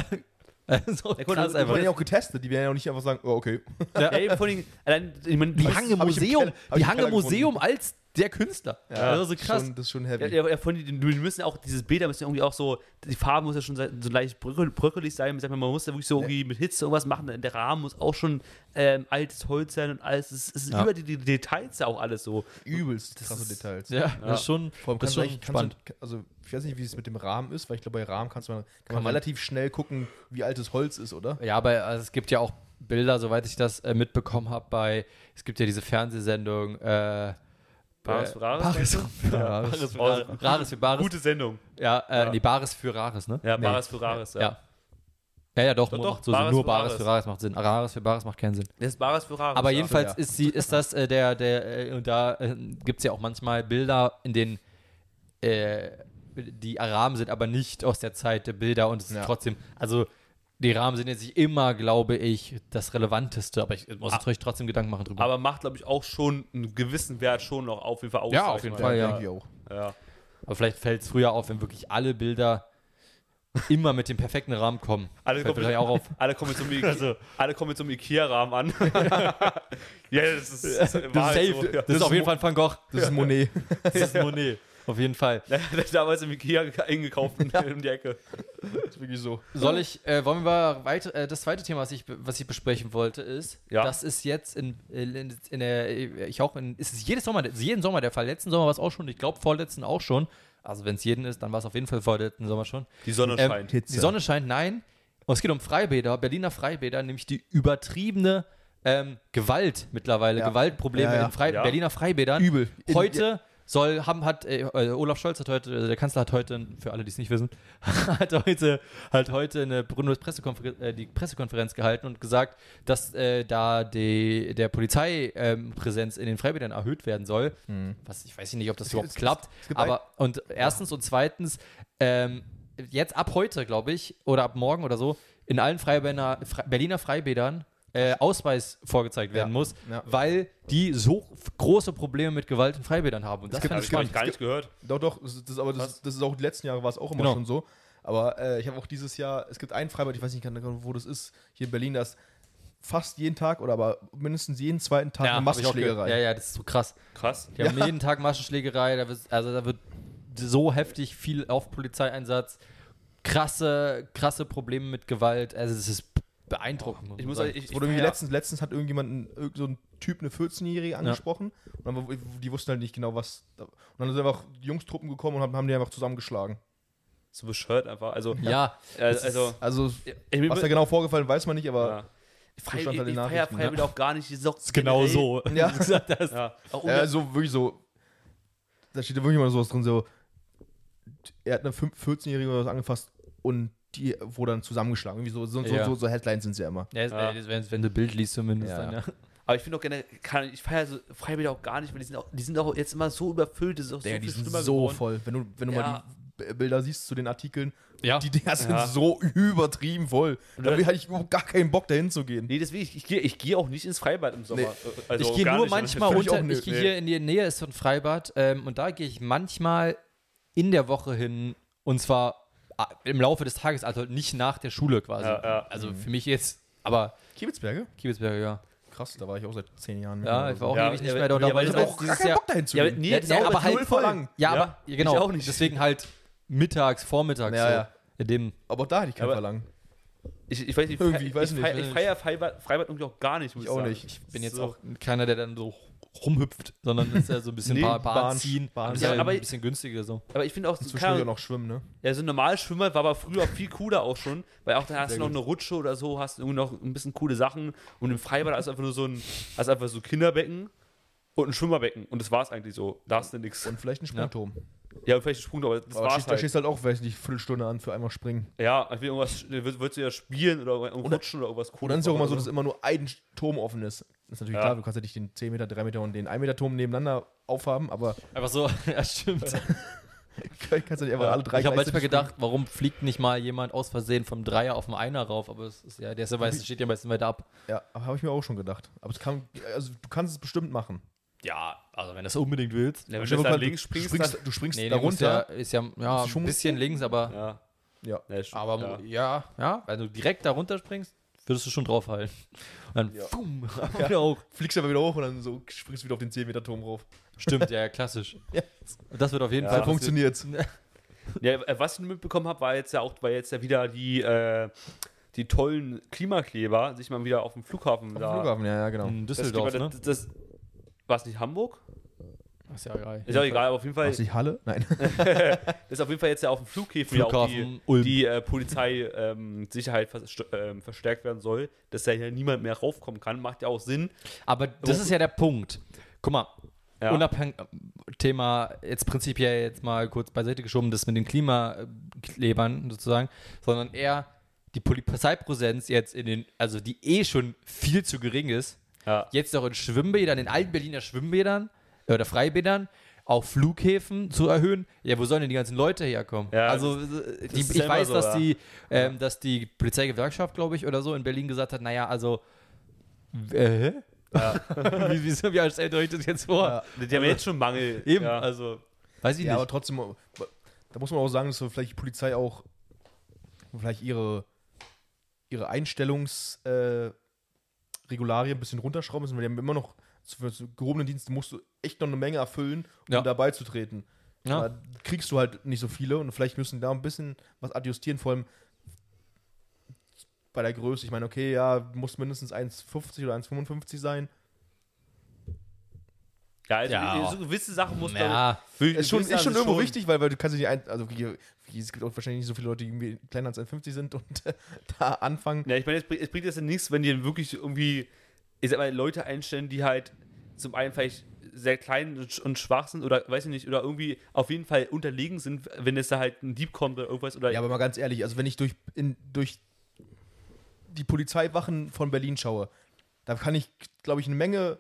so krass also- Die einfach. werden ja auch getestet, die werden ja auch nicht einfach sagen, oh, okay. ja, eben vor allem, allein, ich meine, Die was- Hange hab ich im Museum, die im Hange Keller Museum als der Künstler. Ja, das ist so krass. Schon, das ist schon heavy. Ja, ja, von die, die müssen auch, dieses Bilder müssen ja irgendwie auch so, die Farbe muss ja schon so leicht bröckel- bröckelig sein. Sag mal, man muss ja wirklich so irgendwie mit Hitze irgendwas machen. Der Rahmen muss auch schon ähm, altes Holz sein und alles. Es ist Ja. über die, die Details ja auch alles so. Übelst krasse ist- Details. Ja, das ist schon, Vor allem das ist schon spannend. du, also ich weiß nicht, wie es mit dem Rahmen ist, weil ich glaube, bei Rahmen kannst du, kann, Kann man man- relativ schnell gucken, wie alt das Holz ist, oder? Ja, aber also es gibt ja auch Bilder, soweit ich das äh, mitbekommen habe, bei, es gibt ja diese Fernsehsendung, äh, Bares für Rares, Bares, für Ja, Rares, Rares, Rares für Bares. Gute Sendung. Ja, äh, Ja. nee, Bares für Rares, ne? Ja, nee. Bares für Rares. Ja. Ja. Ja, ja, doch, Doch, doch, so Bares. Nur Bares für Rares macht Sinn. Rares für Bares macht keinen Sinn. Das ist Bares für Rares. Aber jedenfalls ja. ist sie, ist das äh, der, der, äh, und da äh, gibt es ja auch manchmal Bilder, in denen äh, die Rahmen sind, aber nicht aus der Zeit der Bilder und es ist Ja. trotzdem, also die Rahmen sind jetzt nicht immer, glaube ich, das Relevanteste, aber ich muss Ah. natürlich trotzdem Gedanken machen drüber. Aber macht, glaube ich, auch schon einen gewissen Wert schon noch auf jeden Fall aus. Ja, auf jeden. Fall, ja. auch. ja. Aber vielleicht fällt es früher auf, wenn wirklich alle Bilder immer mit dem perfekten Rahmen kommen. Alle kommen, vielleicht auch auf. alle kommen mit so einem, Ikea- Also- alle kommen mit so einem Ikea-Rahmen an. ja, das ist, das Das ist, safe. so, ja. das ist auf jeden Fall ein Van Gogh. Das ist Monet. Das ist Monet. Auf jeden Fall. Damals im Ikea eingekauft in, um die Ecke. Das ist wirklich so. Soll ich, äh, wollen wir weiter, äh, das zweite Thema, was ich, was ich besprechen wollte, ist, Ja. das ist jetzt in, in, in der, ich auch in, ist es jedes Sommer, ist jeden Sommer der Fall. Letzten Sommer war es auch schon, ich glaube vorletzten auch schon. Also wenn es jeden ist, dann war es auf jeden Fall vorletzten Sommer schon. Die Sonne Ähm, scheint. Hitze. Die Sonne scheint, nein. Und es geht um Freibäder, Berliner Freibäder, nämlich die übertriebene ähm, Gewalt mittlerweile, Ja. Gewaltprobleme Ja, ja. in Frei Ja. Berliner Freibädern. Übel. Heute soll, haben, hat, äh, äh, Olaf Scholz hat heute, äh, der Kanzler hat heute, für alle, die es nicht wissen, hat heute, hat heute eine Bundespressekonferenz, äh, die Pressekonferenz gehalten und gesagt, dass äh, da die, der Polizeipräsenz in den Freibädern erhöht werden soll. Was, ich weiß nicht, ob das überhaupt es- klappt. es aber, und erstens und zweitens, ähm, jetzt ab heute, glaube ich, oder ab morgen oder so, in allen Freibäder, Fre Berliner Freibädern äh, Ausweis vorgezeigt werden Ja. muss, Ja. weil die so große Probleme mit Gewalt in Freibädern haben. Und das gibt- finde Hab ich gar nicht gehört. Doch, doch, das, ist- das, ist aber das, das ist auch die letzten Jahre war es auch immer Genau. schon so. Aber äh, ich habe auch dieses Jahr, es gibt ein Freibad, ich weiß nicht, wo das ist, hier in Berlin, da ist fast jeden Tag oder aber mindestens jeden zweiten Tag eine auch gehört. Massenschlägerei. Ja, ja, das ist so krass. Krass. Die haben jeden Tag Massenschlägerei, da wird, also da wird so heftig viel auf Polizeieinsatz, krasse, krasse Probleme mit Gewalt. Also es ist beeindruckend. muss Ich muss sagen. ich, ich Wurde irgendwie feier- letztens, letztens hat irgendjemand, so ein Typ, eine 14-Jährige angesprochen und dann, die wussten halt nicht genau, was. da- Und dann sind einfach Jungstruppen gekommen und haben, haben die einfach zusammengeschlagen. so bescheuert einfach. Also, ja, äh, also Also, ich, was da genau vorgefallen, weiß man nicht, aber ja. Feiere halt ich feier Freiwild ne? auch gar nicht. Ist auch genau so. Ja. gesagt hast. Ja. Auch Ja, so wirklich so. Da steht ja wirklich mal sowas drin, so. Er hat eine 5 14-Jährige oder was angefasst und die wurde dann zusammengeschlagen. Irgendwie so, so, Ja. so, so Headlines sind es ja immer. Ja, Ja. äh, wenn, wenn du Bild liest zumindest. Ja, dann, ja. Aber ich finde auch generell, kann, ich feiere so Freiwillige auch gar nicht, weil die sind auch, die sind auch jetzt immer so überfüllt, das ist auch so Ja, viel die sind schlimmer so geworden. voll. Wenn du, wenn du Ja. mal die Bilder siehst zu den Artikeln, Ja. die Dinger sind Ja. so übertrieben voll. Da dann- hatte ich überhaupt gar keinen Bock, dahin zu gehen. Nee, deswegen, ich, ich gehe ich geh auch nicht ins Freibad im Sommer. Nee. Also ich gehe nur nicht. manchmal ich runter. nö- Ich gehe nee. hier in die Nähe ist so ein Freibad ähm, und da gehe ich manchmal in der Woche hin und zwar im Laufe des Tages, also nicht nach der Schule quasi. Ja, ja. Also für mich jetzt, aber Kiebelsberge? Kiebelsberger, ja. Krass, da war ich auch seit zehn Jahren. Ja, ich war auch Ja, ewig nicht ja, mehr dort. ja, aber weil ich auch gar keinen Bock dahin zu Ja, gehen. nee, Ja, das ja, aber halt verlangen. Ja, Ja, aber ja, genau. ich auch nicht. Deswegen halt mittags, vormittags. Ja, so. ja. In dem, Aber da hätte ich keinen Aber- Verlangen. Ich, ich weiß nicht, ich, ich weiß ich, nicht. feier- ich feiere Freibad, Freibad irgendwie auch gar nicht, muss Ich ich auch sagen. nicht. ich bin jetzt So. auch keiner, der dann so rumhüpft, sondern ist ja so ein bisschen Nee, Bahn, Bahn Bahn- ziehen. Bahn- Ja, ja, aber- ein bisschen günstiger so. Aber ich finde auch, so, auch Ahnung, noch schwimmen, ne? ja, so ein Normalschwimmer war aber früher viel cooler auch schon, weil auch da hast Sehr du noch gut. eine Rutsche oder so, hast irgendwie noch ein bisschen coole Sachen und im Freibad ist einfach nur so ein, hast einfach so Kinderbecken und ein Schwimmerbecken und das war es eigentlich so. Da hast du nichts. Und vielleicht ein Sprungturm. Ja, und vielleicht ein Sprung, aber das Aber war's stehst, da halt. stehst halt auch, weiß nicht, Viertelstunde an für einmal springen. Ja, ich will irgendwas, wird, wird sie ja spielen oder rutschen oder irgendwas cooles. Und dann ist es auch immer so, dass immer nur ein Turm offen ist. Das ist natürlich Ja. klar, du kannst ja nicht den 10 Meter, 3 Meter und den 1 Meter Turm nebeneinander aufhaben, aber Einfach so, ja, stimmt. kannst du nicht einfach Ja. alle drei ich habe manchmal gedacht, warum fliegt nicht mal jemand aus Versehen vom Dreier auf den Einer rauf? Aber es ist ja, der ist ja meistens, steht ja meistens weiter ab. Ja, habe ich mir auch schon gedacht. Aber es kann, also du kannst es bestimmt machen. Ja, also wenn du das unbedingt willst. Ja, wenn du Stell dir jetzt mal da vor, links springst, springst, dann, du springst Nee, da muss ja, runter. ist ja, ja Ist ein bisschen links, aber, ja. Ja. Aber ja. ja. ja, wenn du direkt da runterspringst, würdest du schon draufhalten. Und dann, Ja. boom, Ja. wieder hoch. Fliegst aber wieder hoch und dann so springst du wieder auf den 10 Meter Turm rauf. Stimmt, ja, ja, klassisch. Ja. Das wird auf jeden Ja. Fall Dann funktioniert's. Ja, äh, was ich mitbekommen habe, war jetzt ja auch, weil jetzt ja wieder die, äh, die tollen Klimakleber sich mal wieder auf dem Flughafen Auf da. dem Flughafen, ja, ja, genau. In Das, Düsseldorf, das, ne? das, das war es nicht Hamburg? Ist ja egal. Ist auch egal, aber auf jeden Fall Was, die Halle? Nein. ist auf jeden Fall jetzt ja auf dem Flughäfen, ja auch die, Flughafen die äh, Polizei ähm, Sicherheit vers ähm, verstärkt werden soll, dass da hier niemand mehr raufkommen kann. Macht ja auch Sinn. Aber das ist ja der Punkt. Guck mal, Ja. unabhängig Thema jetzt prinzipiell jetzt mal kurz beiseite geschoben, das mit den Klimaklebern sozusagen, sondern eher die Polizeipräsenz jetzt in den, also die eh schon viel zu gering ist, Ja. jetzt noch in Schwimmbädern, in allen Berliner Schwimmbädern oder Freibädern, auf Flughäfen zu erhöhen. Ja, wo sollen denn die ganzen Leute herkommen? Ja, also äh, die, ich ja weiß, so, dass ja. die, ähm, dass die Polizeigewerkschaft, glaube ich, oder so in Berlin gesagt hat, naja, also äh? wie, wie, wie stellt ihr euch das jetzt vor? Ja. Die haben jetzt schon Mangel. Eben, Ja. also weiß ich Ja, aber nicht. trotzdem, da muss man auch sagen, dass vielleicht die Polizei auch vielleicht ihre, ihre Einstellungsregularien äh, ein bisschen runterschrauben müssen, weil die haben immer noch, für so gehobene Dienste musst du echt noch eine Menge erfüllen, um Ja. da beizutreten. Ja. Da kriegst du halt nicht so viele und vielleicht müssen da ein bisschen was adjustieren, vor allem bei der Größe. Ich meine, okay, ja, muss mindestens 1,50 oder 1,55 sein. Ja, also Ja. so gewisse Sachen muss Ja, man. Ist schon, ist schon irgendwo wichtig, weil, weil du kannst nicht ein, also es gibt auch wahrscheinlich nicht so viele Leute, die irgendwie kleiner als 1,50 sind und äh, da anfangen. Ja, ich meine, es bringt, es bringt jetzt ja nichts, wenn die wirklich irgendwie, ich sag mal, Leute einstellen, die halt zum einen vielleicht sehr klein und, sch- und schwach sind oder weiß ich nicht, oder irgendwie auf jeden Fall unterlegen sind, wenn es da halt ein Dieb kommt oder irgendwas oder Ja, aber mal ganz ehrlich, also wenn ich durch, in, durch die Polizeiwachen von Berlin schaue, da kann ich, glaube ich, eine Menge,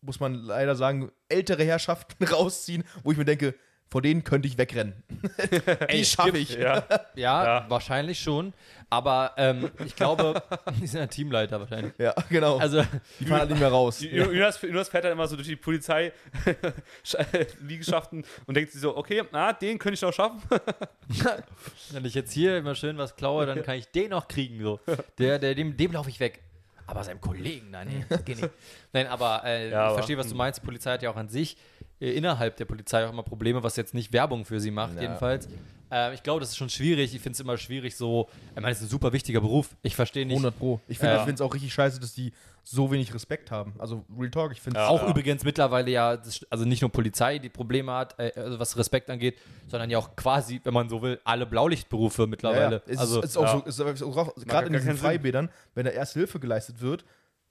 muss man leider sagen, ältere Herrschaften rausziehen, wo ich mir denke, vor denen könnte ich wegrennen. die schaffe ich. Ja. Ja, Ja. wahrscheinlich schon. Aber ähm, ich glaube, die sind ja Teamleiter wahrscheinlich. Ja, genau. Also, die fahren halt nicht mehr raus. Jonas, Jonas fährt dann immer so durch die Polizei Liegenschaften und denkt sich so, okay, na, den könnte ich noch schaffen. wenn ich jetzt hier immer schön was klaue, dann kann ich den noch kriegen. So. Der, der, dem dem laufe ich weg. Aber seinem Kollegen, nein, nee, das geht nicht. Nein, aber äh, Ja, ich aber- verstehe, was du meinst. Die Polizei hat ja auch an sich äh, innerhalb der Polizei auch immer Probleme, was jetzt nicht Werbung für sie macht, Ja. jedenfalls. Äh, ich glaube, das ist schon schwierig. Ich finde es immer schwierig, so. Ich meine, es ist ein super wichtiger Beruf. Ich verstehe nicht. 100 Pro. Ich finde Ja. es auch richtig scheiße, dass die so wenig Respekt haben. Also Real Talk, ich finde Ja. Auch übrigens mittlerweile ja, also nicht nur Polizei, die Probleme hat, äh, also was Respekt angeht, sondern ja auch quasi, wenn man so will, alle Blaulichtberufe Ja, mittlerweile. ja. Es also, ist, ist auch ja. so, ist, ist auch, gar gerade in diesen Sinn. Freibädern, wenn da erste Hilfe geleistet wird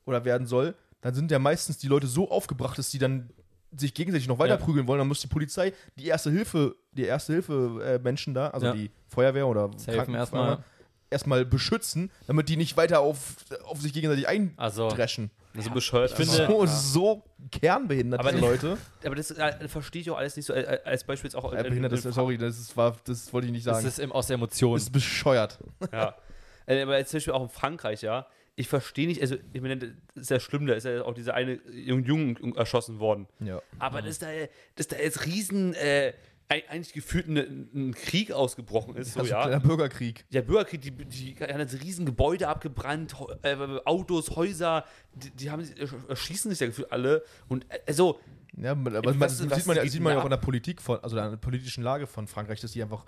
oder werden soll, dann sind ja meistens die Leute so aufgebracht, dass die dann sich gegenseitig noch weiter Ja. prügeln wollen. Dann muss die Polizei die erste Hilfe, die erste Hilfe äh, Menschen da, also Ja. die Feuerwehr oder Safen erstmal. Erstmal beschützen, damit die nicht weiter auf, auf sich gegenseitig also eindreschen. So bescheuert. Ich finde- so, so kernbehindert, Aber diese die- Leute. aber das äh, verstehe ich auch alles nicht so, äh, als Beispiel jetzt auch. Äh, behindert, das, sorry, das, ist, war, das wollte ich nicht das sagen. ist eben aus der Emotion. Das ist bescheuert. Ja. Äh, Aber jetzt zum Beispiel auch in Frankreich, ja. Ich verstehe nicht, also ich meine, das ist ja schlimm, da ist ja auch dieser eine junge Jungen erschossen worden. Ja. Aber dass da, dass da jetzt riesen, äh, eig- eigentlich gefühlt ein, ein Krieg ausgebrochen ist, so, Also ja. kleiner Bürgerkrieg. Der Bürgerkrieg, die, die haben jetzt riesen Gebäude abgebrannt, äh, Autos, Häuser, die, die haben sich, erschießen sich ja gefühlt alle. Und äh, also, Ja, aber man, was sieht man ja, sieht man ja auch in der Politik von, also in der politischen Lage von Frankreich, dass die einfach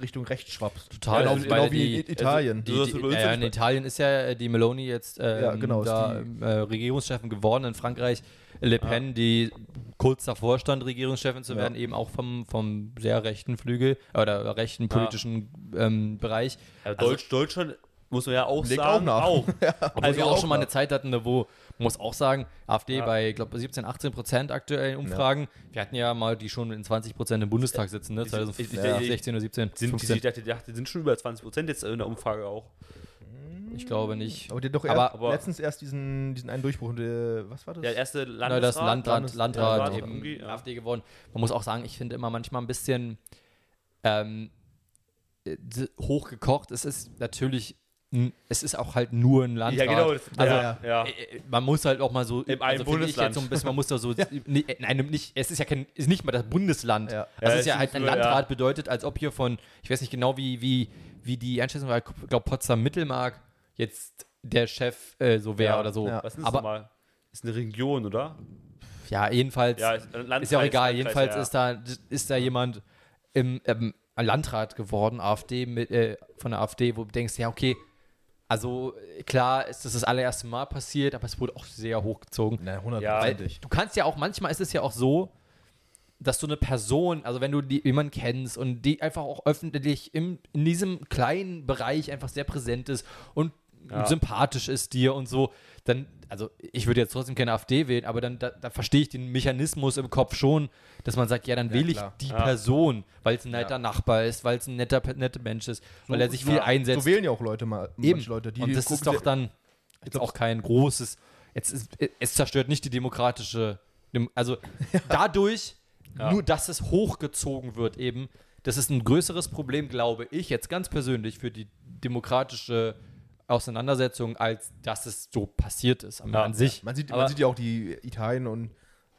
Richtung rechts schwappt. Total, Genau, also, genau wie die- in Italien. Die, Du hast die, uns ja, in. Italien ist ja äh, die Meloni jetzt ähm, Ja, genau, da, die- äh, Regierungschefin geworden. In Frankreich Le Pen, die kurz davor stand, Regierungschefin zu Ja. werden, eben auch vom, vom sehr rechten Flügel oder rechten politischen ähm, Bereich. ja, Also- Deutsch, Deutschland muss man ja auch Legt sagen, auch nach. auch. Obwohl Also wir auch auch schon mal eine Zeit hatten, wo, muss auch sagen, AfD Ja. bei, ich glaube, 17, 18 Prozent aktuellen Umfragen. Wir hatten ja mal die schon in 20 Prozent im Bundestag sitzen, ne? Die sind- 2016 oder 17. Sind, die, 15. ich dachte, die dachte, die sind schon über 20 Prozent jetzt in der Umfrage auch. Ich glaube nicht. Aber der hat doch Aber- erst, aber- letztens erst diesen, diesen einen Durchbruch. Und, äh, was war das? Der erste Landesrat. das Landrat, Landes- Landrat Landrat eben ja. AfD geworden. Man muss auch sagen, ich finde immer manchmal ein bisschen ähm, äh, hochgekocht. Es ist natürlich, es ist auch halt nur ein Landrat. Ja, genau. Das, Also, ja, ja. Äh, äh, Man muss halt auch mal so, Im einen also Bundesland. jetzt so ein bisschen, man muss da so, nee, äh, nein, nicht, es ist ja kein, ist nicht mal das Bundesland. Ja. Das Ja, ist ja es halt ein nur- ja. Landrat bedeutet, als ob hier von, ich weiß nicht genau, wie, wie, wie die Einschätzung war, ich glaube Potsdam-Mittelmark jetzt der Chef äh, so wäre Ja, oder so. ja. Was ist das Aber nochmal? Ist eine Region, oder? ja, jedenfalls Ja, ist, ist ja auch egal. Landkreis, Jedenfalls ja. ist da ist da jemand im ähm, Landrat geworden, AfD mit, äh, von der AfD, wo du denkst, ja okay, also äh, klar ist das das allererste Mal passiert, aber es wurde auch sehr hochgezogen. Weil hundertprozentig. du kannst ja auch, manchmal ist es ja auch so, dass du eine Person, also wenn du die, jemanden kennst und die einfach auch öffentlich im, in diesem kleinen Bereich einfach sehr präsent ist und Ja. sympathisch ist dir und so, dann, also ich würde jetzt trotzdem keine AfD wählen, aber dann da, da verstehe ich den Mechanismus im Kopf schon, dass man sagt, ja, dann Ja, wähle ich die Ja. Person, weil es ein netter. Nachbar ist, weil es ein netter, netter Mensch ist, weil er sich viel so, einsetzt. So wählen ja auch Leute mal. Eben. Leute, die und das ist doch dann jetzt auch kein großes. Jetzt ist, es zerstört nicht die demokratische. Dem, also dadurch, nur dass es hochgezogen wird, eben, das ist ein größeres Problem, glaube ich, jetzt ganz persönlich für die demokratische Auseinandersetzung, als dass es so passiert ist an, Ja. an sich. Man sieht, Aber- man sieht ja auch, die Italien und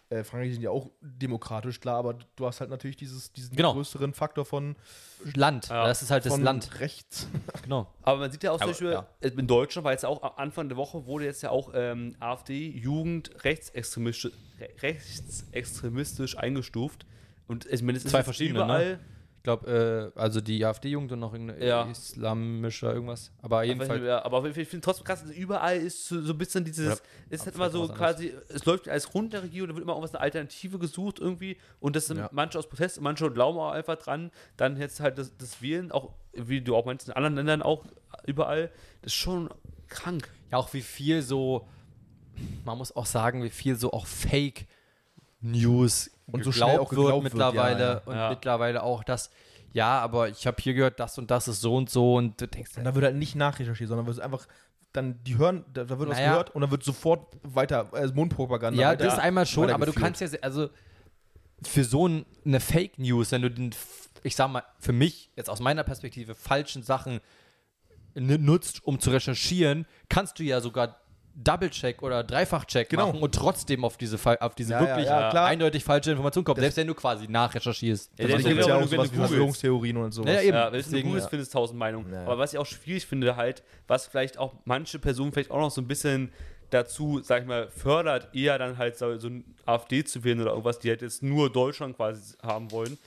äh, Frankreich sind ja auch demokratisch, klar, aber du hast halt natürlich dieses, diesen Genau. größeren Faktor von, Land, Ja. das ist halt das Land. rechts. Genau. Aber man sieht ja auch zum Aber, Beispiel, ja. äh, in Deutschland war jetzt auch Anfang der Woche, wurde jetzt ja auch ähm, AfD Jugend rechtsextremistisch, re- rechtsextremistisch eingestuft. Und ich meine, es ist Zwei verschiedene, ne? überall. Ich glaube, äh, also die AfD-Jugend und noch irgendeine Ja. islamischer irgendwas. Aber jedenfalls. Ja, aber ich finde trotzdem krass, überall ist so, so ein bisschen dieses, Oder ist halt immer so quasi, es läuft als Rund der Regierung, da wird immer irgendwas eine Alternative gesucht irgendwie und das sind Ja. manche aus Protest, manche glauben auch einfach dran, dann jetzt halt das, das Wählen, auch wie du auch meinst, in anderen Ländern auch überall, das ist schon krank. Ja, auch wie viel so, man muss auch sagen, wie viel so auch Fake News Und so schnell auch wird, mittlerweile ja, ja. und Ja. mittlerweile auch das, ja, aber ich habe hier gehört, das und das ist so und so und du denkst, Und da wird halt nicht nachrecherchiert, sondern wird einfach dann, die hören, da, da wird was Naja. gehört und dann wird sofort weiter, äh, Mundpropaganda. ja, weiter, das einmal schon, aber du kannst ja, also für so ein, eine Fake News, wenn du den, ich sag mal, für mich, jetzt aus meiner Perspektive, falschen Sachen nutzt, um zu recherchieren, kannst du ja sogar Double-Check oder Dreifach-Check Genau. machen und trotzdem auf diese, auf diese Ja, ja, wirklich ja, klar. eindeutig falche Information kommen, selbst wenn du quasi nachrecherchierst. Ja, will. gibt ja auch du- wenn sowas du wie googelst. Verschwörungstheorien und sowas. Ja, ja, eben. Ja, wenn du Deswegen, ja. findest, tausend Meinungen. Ja. Aber was ich auch schwierig finde, halt, was vielleicht auch manche Personen vielleicht auch noch so ein bisschen dazu, sag ich mal, fördert, eher dann halt so, so ein AfD zu wählen oder irgendwas, die halt jetzt nur Deutschland quasi haben wollen,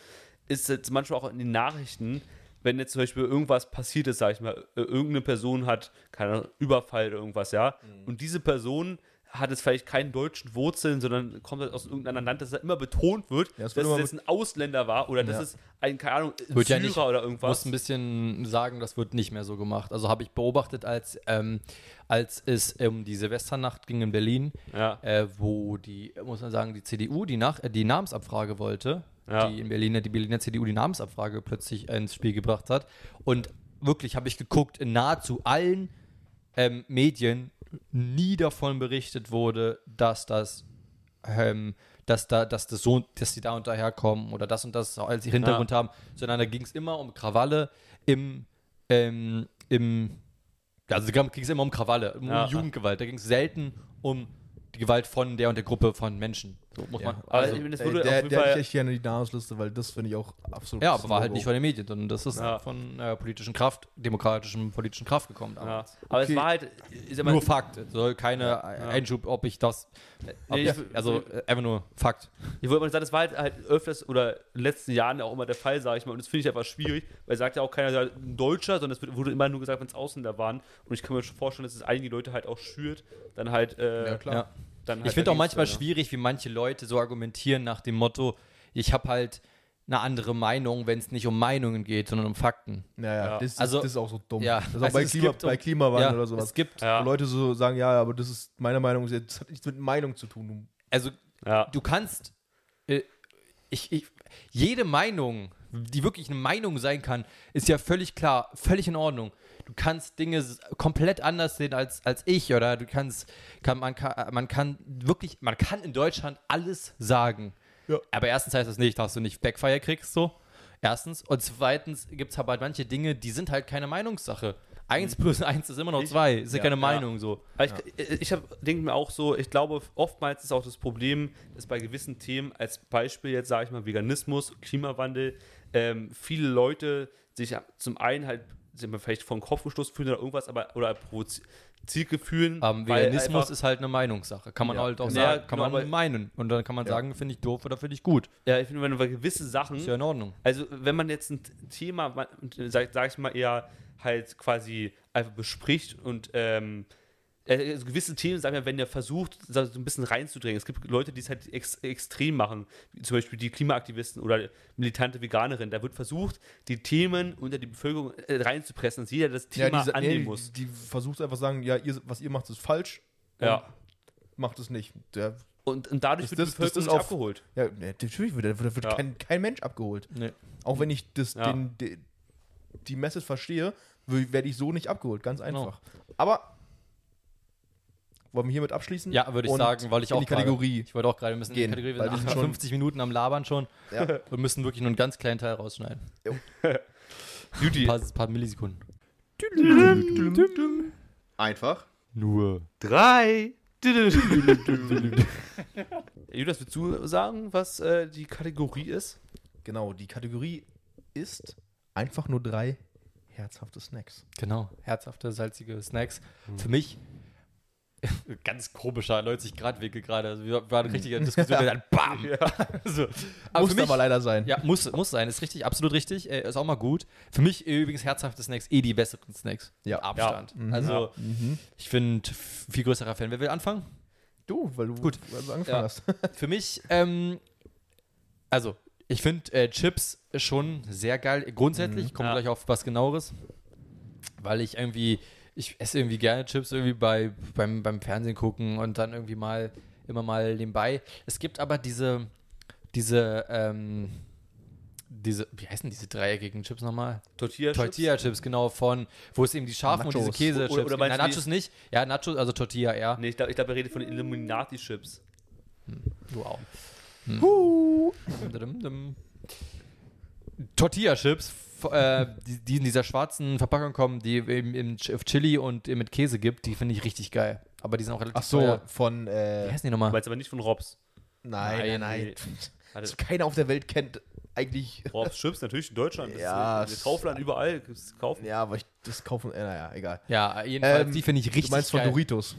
ist jetzt manchmal auch in den Nachrichten, wenn jetzt zum Beispiel irgendwas passiert ist, sag ich mal, äh, irgendeine Person hat, keine Ahnung, Überfall oder irgendwas, ja, und diese Person hat jetzt vielleicht keinen deutschen Wurzeln, sondern kommt halt aus irgendeinem Land, dass da immer betont wird, Ja, es dass es jetzt ein Ausländer war oder dass Ja. es ein, keine Ahnung, ein Wird ja Syrer nicht- oder Ich irgendwas. muss ein bisschen sagen, das wird nicht mehr so gemacht. Also habe ich beobachtet, als, ähm, als es um die Silvesternacht ging in Berlin, äh, wo die, muss man sagen, die CDU die, Nach äh, die Namensabfrage wollte, die in Berlin, die Berliner CDU die Namensabfrage plötzlich ins Spiel gebracht hat. Und wirklich habe ich geguckt, in nahezu allen ähm, Medien nie davon berichtet wurde, dass das ähm, dass da, dass das so, dass die da und daher kommen oder das und das als ihr Hintergrund haben, sondern da ging es immer um Krawalle im, ähm, im, also da ging es immer um Krawalle, um Ja. Jugendgewalt. Da ging es selten um die Gewalt von der und der Gruppe von Menschen. So muss Ja. man. Also, ich meine, das wurde auf der jeden der hätte ich gerne die Namensliste, weil das finde ich auch absolut. ja, das aber war halt nicht von den Medien, sondern das ist Ja. von äh, politischen Kraft, demokratischen politischen Kraft gekommen. Ja. Aber Okay. es war halt. Mal, Nur Fakt. Es Soll keine Einschub, ob ich das. Ob Nee, ich, also äh, einfach nur Fakt. Ich wollte mal sagen, das war halt, halt öfters oder in den letzten Jahren auch immer der Fall, sage ich mal. Und das finde ich einfach schwierig, weil sagt ja auch keiner ein Deutscher, sondern es wird- wurde immer nur gesagt, wenn es Ausländer waren. Und ich kann mir schon vorstellen, dass es einige Leute halt auch schürt, dann halt. Äh, Ja, klar. Ja. Dann Ich halt finde auch manchmal sein, schwierig, wie manche Leute so argumentieren nach dem Motto, ich habe halt eine andere Meinung, wenn es nicht um Meinungen geht, sondern um Fakten. Ja, ja, Ja. Das, ist, Also- das ist auch so dumm. Ja, Das ist auch also bei, es Klima, gibt bei Klimawandel Ja, oder sowas. es gibt, Ja. Leute so sagen, ja, aber das ist meine Meinung, das hat nichts mit Meinung zu tun. also Ja. du kannst, äh, ich, ich, jede Meinung, die wirklich eine Meinung sein kann, ist ja völlig klar, völlig in Ordnung. Du kannst Dinge komplett anders sehen als, als ich oder du kannst, kann, man, kann, man kann wirklich, man kann in Deutschland alles sagen. Ja. Aber erstens heißt das nicht, dass du nicht Backfire kriegst, so. Erstens. Und zweitens gibt es aber halt manche Dinge, die sind halt keine Meinungssache. Eins plus eins ist immer noch Ich- zwei. Ist ja, ja, keine ja. Meinung so. Aber ich, ich hab- denke mir auch so, ich glaube, oftmals ist auch das Problem, dass bei gewissen Themen, als Beispiel jetzt sage ich mal Veganismus, Klimawandel, ähm, viele Leute sich ja zum einen halt sind wir vielleicht vom Kopf gestoßen fühlen oder irgendwas, aber oder provoziert gefühlen. Ähm, Veganismus ist halt eine Meinungssache. Kann man Ja, halt auch genau. sagen. Ja, kann genau, man aber- meinen. Und dann kann man Ja. sagen, finde ich doof oder finde ich gut. Ja, ich finde, wenn wir gewisse Sachen, Ist ja in Ordnung. also wenn man jetzt ein Thema, ma- sag, sag ich mal, eher halt quasi einfach bespricht und ähm, äh, also gewisse Themen, sagen wir, wenn der versucht, so ein bisschen reinzudrängen. Es gibt Leute, die es halt ex extrem machen, zum Beispiel die Klimaaktivisten oder militante Veganerin. Da wird versucht, die Themen unter die Bevölkerung äh, reinzupressen, dass jeder das Thema die, annehmen nee, muss. Die, die versucht einfach sagen, ja, ihr, was ihr macht, ist falsch. Ja. Macht es nicht. Der, Und, und dadurch wird das- die Bevölkerung das auf- abgeholt. ja, natürlich wird, da wird, Ja. kein, kein Mensch abgeholt. Nee. Auch wenn ich das, Ja. den, de, die Message verstehe, werde ich so nicht abgeholt. Ganz einfach. Aber wollen wir hiermit abschließen? Ja, würde ich Und sagen, weil ich in auch die Kategorie. Gerade, ich wollte auch gerade, wir müssen gehen, in die Kategorie, wir sind wir sind schon- 50 Minuten am Labern schon Ja. und müssen wirklich nur einen ganz kleinen Teil rausschneiden. Judy, Ein paar, paar Millisekunden. Einfach. Nur. drei. Judas, willst du sagen, was äh, die Kategorie ist? Genau, die Kategorie ist einfach nur drei herzhafte Snacks. Genau, herzhafte, salzige Snacks. Mhm. Für mich ganz komischer 90-Grad-Winkel gerade. Also wir waren eine richtige Diskussion, dann BAM! so. Aber Muss mich, aber leider sein. ja, muss, muss sein, ist richtig, absolut richtig, äh, ist auch mal gut. Für mich äh, übrigens herzhafte Snacks eh die besseren Snacks. Ja. Abstand. Ja. Mhm. Also, Mhm. ich finde, viel größerer Fan. Wer will anfangen? Du, weil du, Gut. Weil du angefangen Ja. hast. Für mich, ähm, also, ich finde äh, Chips schon sehr geil. Grundsätzlich, kommen Ja. gleich auf was genaueres. Weil ich irgendwie, ich esse irgendwie gerne Chips irgendwie bei, beim, beim Fernsehen gucken und dann irgendwie mal, immer mal nebenbei. Es gibt aber diese, diese, ähm, diese, wie heißen diese dreieckigen Chips nochmal? Tortilla. Tortilla-Chips, genau, von, wo es eben die scharfen und diese Nachos. Käse-Chips Oder- oder gibt. Nein, Nachos nicht. Ja, Nachos, also Tortilla eher. Nee, ich glaube, ich glaub, er redet von den Illuminati-Chips. Du auch. Dum, dum. Tortilla-Chips, äh, die, die in dieser schwarzen Verpackung kommen, die eben im auf Chili und mit Käse gibt, die finde ich richtig geil. Aber die sind auch relativ Ach so, teuer. von, Wie äh, heißen die Du nochmal? meinst aber nicht von Robs. nein, Nein, nein. Also keiner auf der Welt kennt eigentlich, Robs Chips natürlich in Deutschland. Das Ja, ist, das Kaufland überall kaufen. ja, aber ich, das kaufen, äh, naja, egal. Ja, jedenfalls, Ähm, die finde ich richtig du meinst von geil. Doritos.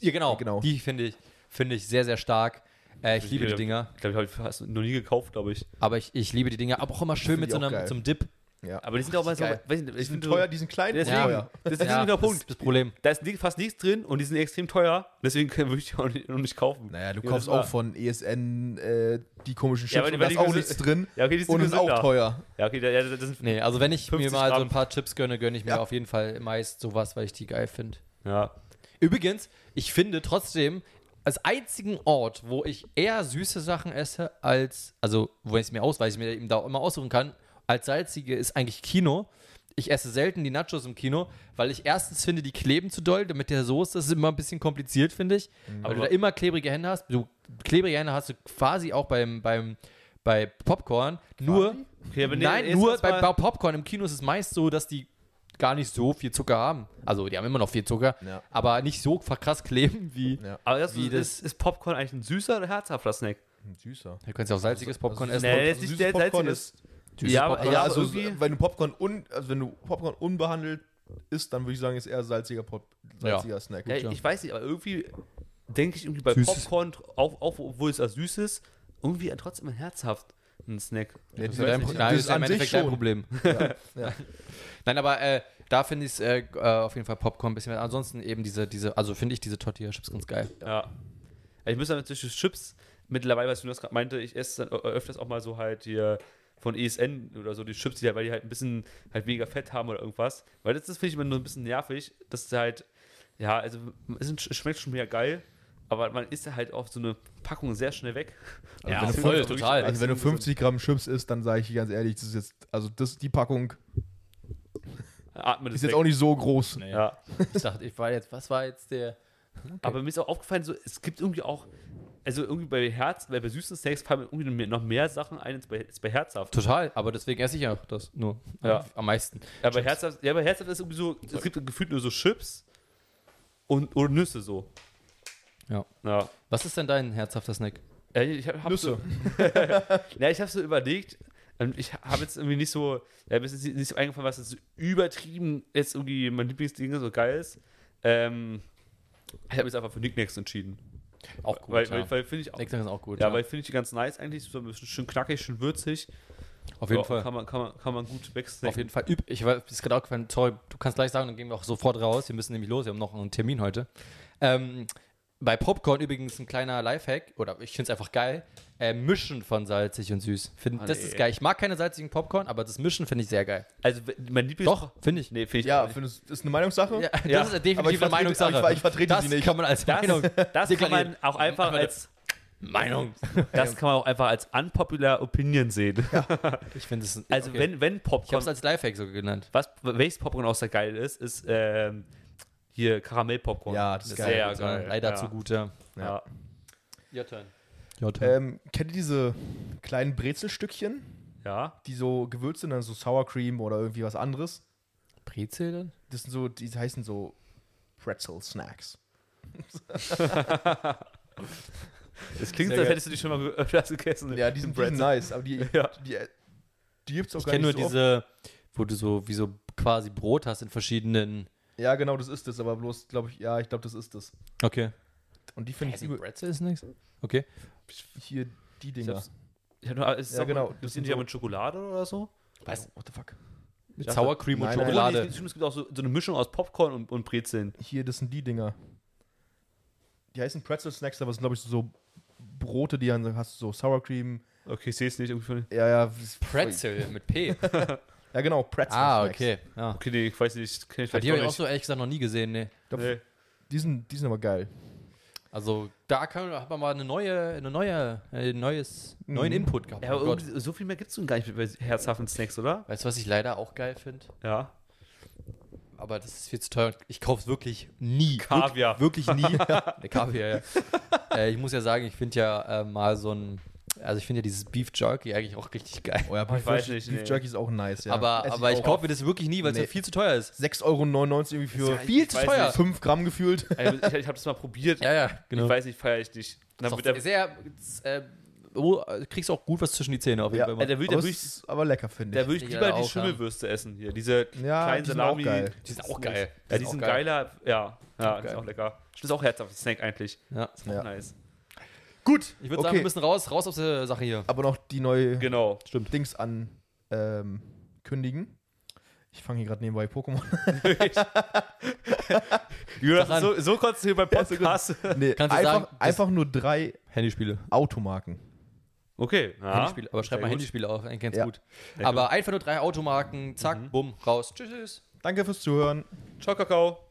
Ja, genau. Genau. Die finde ich, finde ich sehr, sehr stark. Äh, ich liebe die Dinger. Ich glaube, ich habe fast noch nie gekauft, glaube ich. Aber ich, ich liebe die Dinger. Aber auch immer schön Find mit ich so, einem, geil. mit so einem Dip. Ja. Aber die sind auch mal so, geil. weiß nicht, Die ich sind finde teuer, so, die sind klein, Deswegen- und teuer. das ist Ja, der das Punkt. ist das Problem. Da ist fast nichts drin und die sind extrem teuer. Deswegen würde ich die auch nicht, noch nicht kaufen. Naja, du Ja, kaufst auch von ESN äh, die komischen Chips Ja, aber die- und da ist auch nichts drin Ja, okay, die sind und ist auch teuer. Ja, okay, da- ja, das sind. Nee, also wenn ich mir 50 mal so Gramm. ein paar Chips gönne, gönne ich mir Ja. auf jeden Fall meist sowas, weil ich die geil finde. Ja. Übrigens, ich finde trotzdem, als einzigen Ort, wo ich eher süße Sachen esse, als, also wo ich es mir aus, weil ich mir eben da immer aussuchen kann, als salzige ist eigentlich Kino. Ich esse selten die Nachos im Kino, weil ich erstens finde, die kleben zu doll. Mit der Soße das ist immer ein bisschen kompliziert, finde ich. Weil du Aber- da immer klebrige Hände hast. Du, klebrige Hände hast du quasi auch beim, beim, bei Popcorn. Nur, Okay, nee, nein, nur bei, bei Popcorn im Kino ist es meist so, dass die gar nicht so viel Zucker haben. Also die haben immer noch viel Zucker, Ja. aber nicht so krass kleben wie. Ja. Aber das Wie ist, das- ist, ist Popcorn eigentlich ein süßer oder herzhafter Snack? Süßer. Du kannst ja auch salziges Popcorn Also essen. Nee, nicht süßes der Popcorn salzige. ist Süßes ja, aber- Popcorn. Ja, also wenn du Popcorn un, also wenn du Popcorn unbehandelt isst, dann würde ich sagen, ist eher salziger, Pop, salziger Snack. Ja, ja. ich weiß nicht, aber irgendwie denke ich irgendwie bei Süßes. Popcorn, auch, auch obwohl es ja süß ist, irgendwie trotzdem ein herzhaft ein Snack. Ja, Das ist, dein, nein, das ist ja im Endeffekt dein. Problem. ja. Nein, aber äh, da finde ich es äh, äh, auf jeden Fall Popcorn ein bisschen mehr. Ansonsten eben diese, diese also finde ich diese Tortilla-Chips ganz geil. Ja. Ich muss sagen, zwischen Chips mittlerweile, was du das gerade meinte, ich esse dann ö- öfters auch mal so halt hier von ESN oder so die Chips, die halt, weil die halt ein bisschen halt weniger Fett haben oder irgendwas. Weil das, das finde ich immer nur ein bisschen nervig, dass es halt, ja, also es schmeckt schon mega geil, aber man isst ja halt auch so eine Packung sehr schnell weg. Also Ja, wenn du voll, fünf- total. Also wenn du 50 Gramm Chips isst, dann sage ich dir ganz ehrlich, das ist jetzt, also das, die Packung Atmen ist jetzt auch nicht so groß. Ja. Ich dachte, ich war jetzt, was war jetzt der. Aber mir ist auch aufgefallen, so, es gibt irgendwie auch, also irgendwie bei Herz, bei, bei süßen Snacks fallen mir irgendwie noch mehr Sachen ein als bei, als bei herzhaft. Total, aber deswegen esse ich ja das nur Ja. am meisten. Ja, bei herzhaft, ja, bei herzhaft ist irgendwie so, es gibt gefühlt nur so Chips und oder Nüsse so. Ja. Ja. Was ist denn dein herzhafter Snack? Ja, ich hab, hab Nüsse. So, ja, ich habe so überlegt, und ich habe jetzt irgendwie nicht so, ja, mir ist nicht so eingefallen, was jetzt so übertrieben jetzt irgendwie mein Lieblingsding so geil ist. Ähm, ich habe jetzt einfach für Nicknacks entschieden. Auch gut. weil, ja. weil, weil finde ich auch, ist auch gut. ja, weil finde ich die ganz nice eigentlich, so ein bisschen schön knackig, schön würzig. auf jeden Ja, Fall. Kann man, kann man, kann man gut wegsnacken. Auf jeden Fall. Üb ich war ist gerade auch gefallen, sorry, du kannst gleich sagen, dann gehen wir auch sofort raus. Wir müssen nämlich los, wir haben noch einen Termin heute. Ähm, bei Popcorn übrigens ein kleiner Lifehack, oder ich finde es einfach geil, äh, Mischen von salzig und süß. Find, Ah, das nee. ist geil. Ich mag keine salzigen Popcorn, aber das Mischen finde ich sehr geil. Also mein Lieblings... Doch, finde ich. Nee, finde ich Ja, nicht. findest, ist eine Meinungssache. Ja, das Ja, ist definitiv eine Meinungssache. aber ich- ich vertrete das sie nicht. kann man als Das, Meinung das kann man auch einfach als Meinung. das kann man auch einfach als unpopular Opinion sehen. Ich finde es. Also okay. wenn, wenn ich habe Popcorn, es als Lifehack so genannt. was, welches Popcorn auch sehr geil ist, ist ähm, hier Karamellpopcorn. Ja, das ist geil. Sehr Also, geil. Leider ja. zu gut, ja. Ja. Your turn. Ähm, kennt ihr diese kleinen Brezelstückchen, ja. die so gewürzt sind, dann so Sour Cream oder irgendwie was anderes? Brezel dann? Das sind so, die heißen so Pretzel Snacks. Das klingt, Sehr als hättest du die schon mal öfters gegessen. Ja, die sind, die sind nice, aber die, Ja. die, die gibt's auch Ich gar kenne nur nicht so oft. diese, wo du so wie so quasi Brot hast in verschiedenen. Ja, genau, das ist das, aber bloß, glaube ich, ja, ich glaube, das ist das. Okay. Und die finde ich übel. Brezel ist nichts? Okay. Hier, die Dinger. hab nur, ist Ja, genau, Das das sind die ja so- mit Schokolade oder so? Was? What the fuck? Mit Sour Cream und Nein, nein. Schokolade. Oh, nee, es gibt auch so, so eine Mischung aus Popcorn und, und Brezeln. Hier, das sind die Dinger. Die heißen Pretzel Snacks, aber es sind, glaube ich, so Brote, die dann hast du so Sour Cream. Okay, ich sehe es nicht. Irgendwie von, Ja, ja. Pretzel mit P. Ja, genau, Pretzel ah, Snacks. okay. Ja. okay, nee, ich weiß nicht. Kenn ich Weil vielleicht die habe ich auch so ehrlich gesagt noch nie gesehen, ne. Nee. Die sind, die sind aber geil. Also da kann, hat man mal eine neue, eine neue, ein neues, neuen Mhm. Input gehabt. Ja, aber Oh Gott. irgendwie, so viel mehr gibt es gar nicht bei herzhaften Snacks, oder? Weißt du, was ich leider auch geil finde? Ja. Aber das ist viel zu teuer. Ich kaufe es wirklich nie. Kaviar. Wirklich, wirklich nie. Kaviar, ja. äh, ich muss ja sagen, ich finde ja äh, mal so ein Also ich finde ja dieses Beef Jerky eigentlich auch richtig geil. Oh ja, ich weiß nicht, Beef nee. Jerky ist auch nice, ja. aber aber ich auch. kaufe mir das wirklich nie, weil es Nee. ja viel zu teuer ist. 6,99 Euro irgendwie für Viel ich zu teuer. nicht. 5 Gramm gefühlt. Also ich ich habe das mal probiert. Ja, ja, genau. Ich weiß nicht, feiere ich nicht. Und dann Ist wird der, sehr, äh, oh, kriegst auch gut was zwischen die Zähne auf jeden Ja, Fall. der will, aber der will es ist aber lecker, finde der ich. will ich Ich lieber die ja. Schimmelwürste essen hier. Diese Ja, kleinen die sind auch Salami. geil. Die sind auch geil. Ja, Die die sind sind auch geil. geiler. Ja, ja, die sind auch lecker. Das ist auch herzhafter Snack eigentlich. ja. Ist auch Ja. nice. Gut, ich würde sagen, Okay. wir müssen raus, raus aus der Sache hier. Aber noch die neue Genau. Dings an ähm, kündigen. Ich fange hier gerade nebenbei Pokémon. Jonas, so, so konntest du hier beim Podcast. nee, Kannst du einfach, sagen, einfach nur drei Handyspiele. Automarken. Okay. Ja. Handyspiele. Aber schreib Sehr mal gut. Handyspiele auf, eigentlich ganz Ja. gut. Aber einfach nur drei Automarken, zack, bumm, raus. Tschüss. Danke fürs Zuhören. Ciao, Kakao.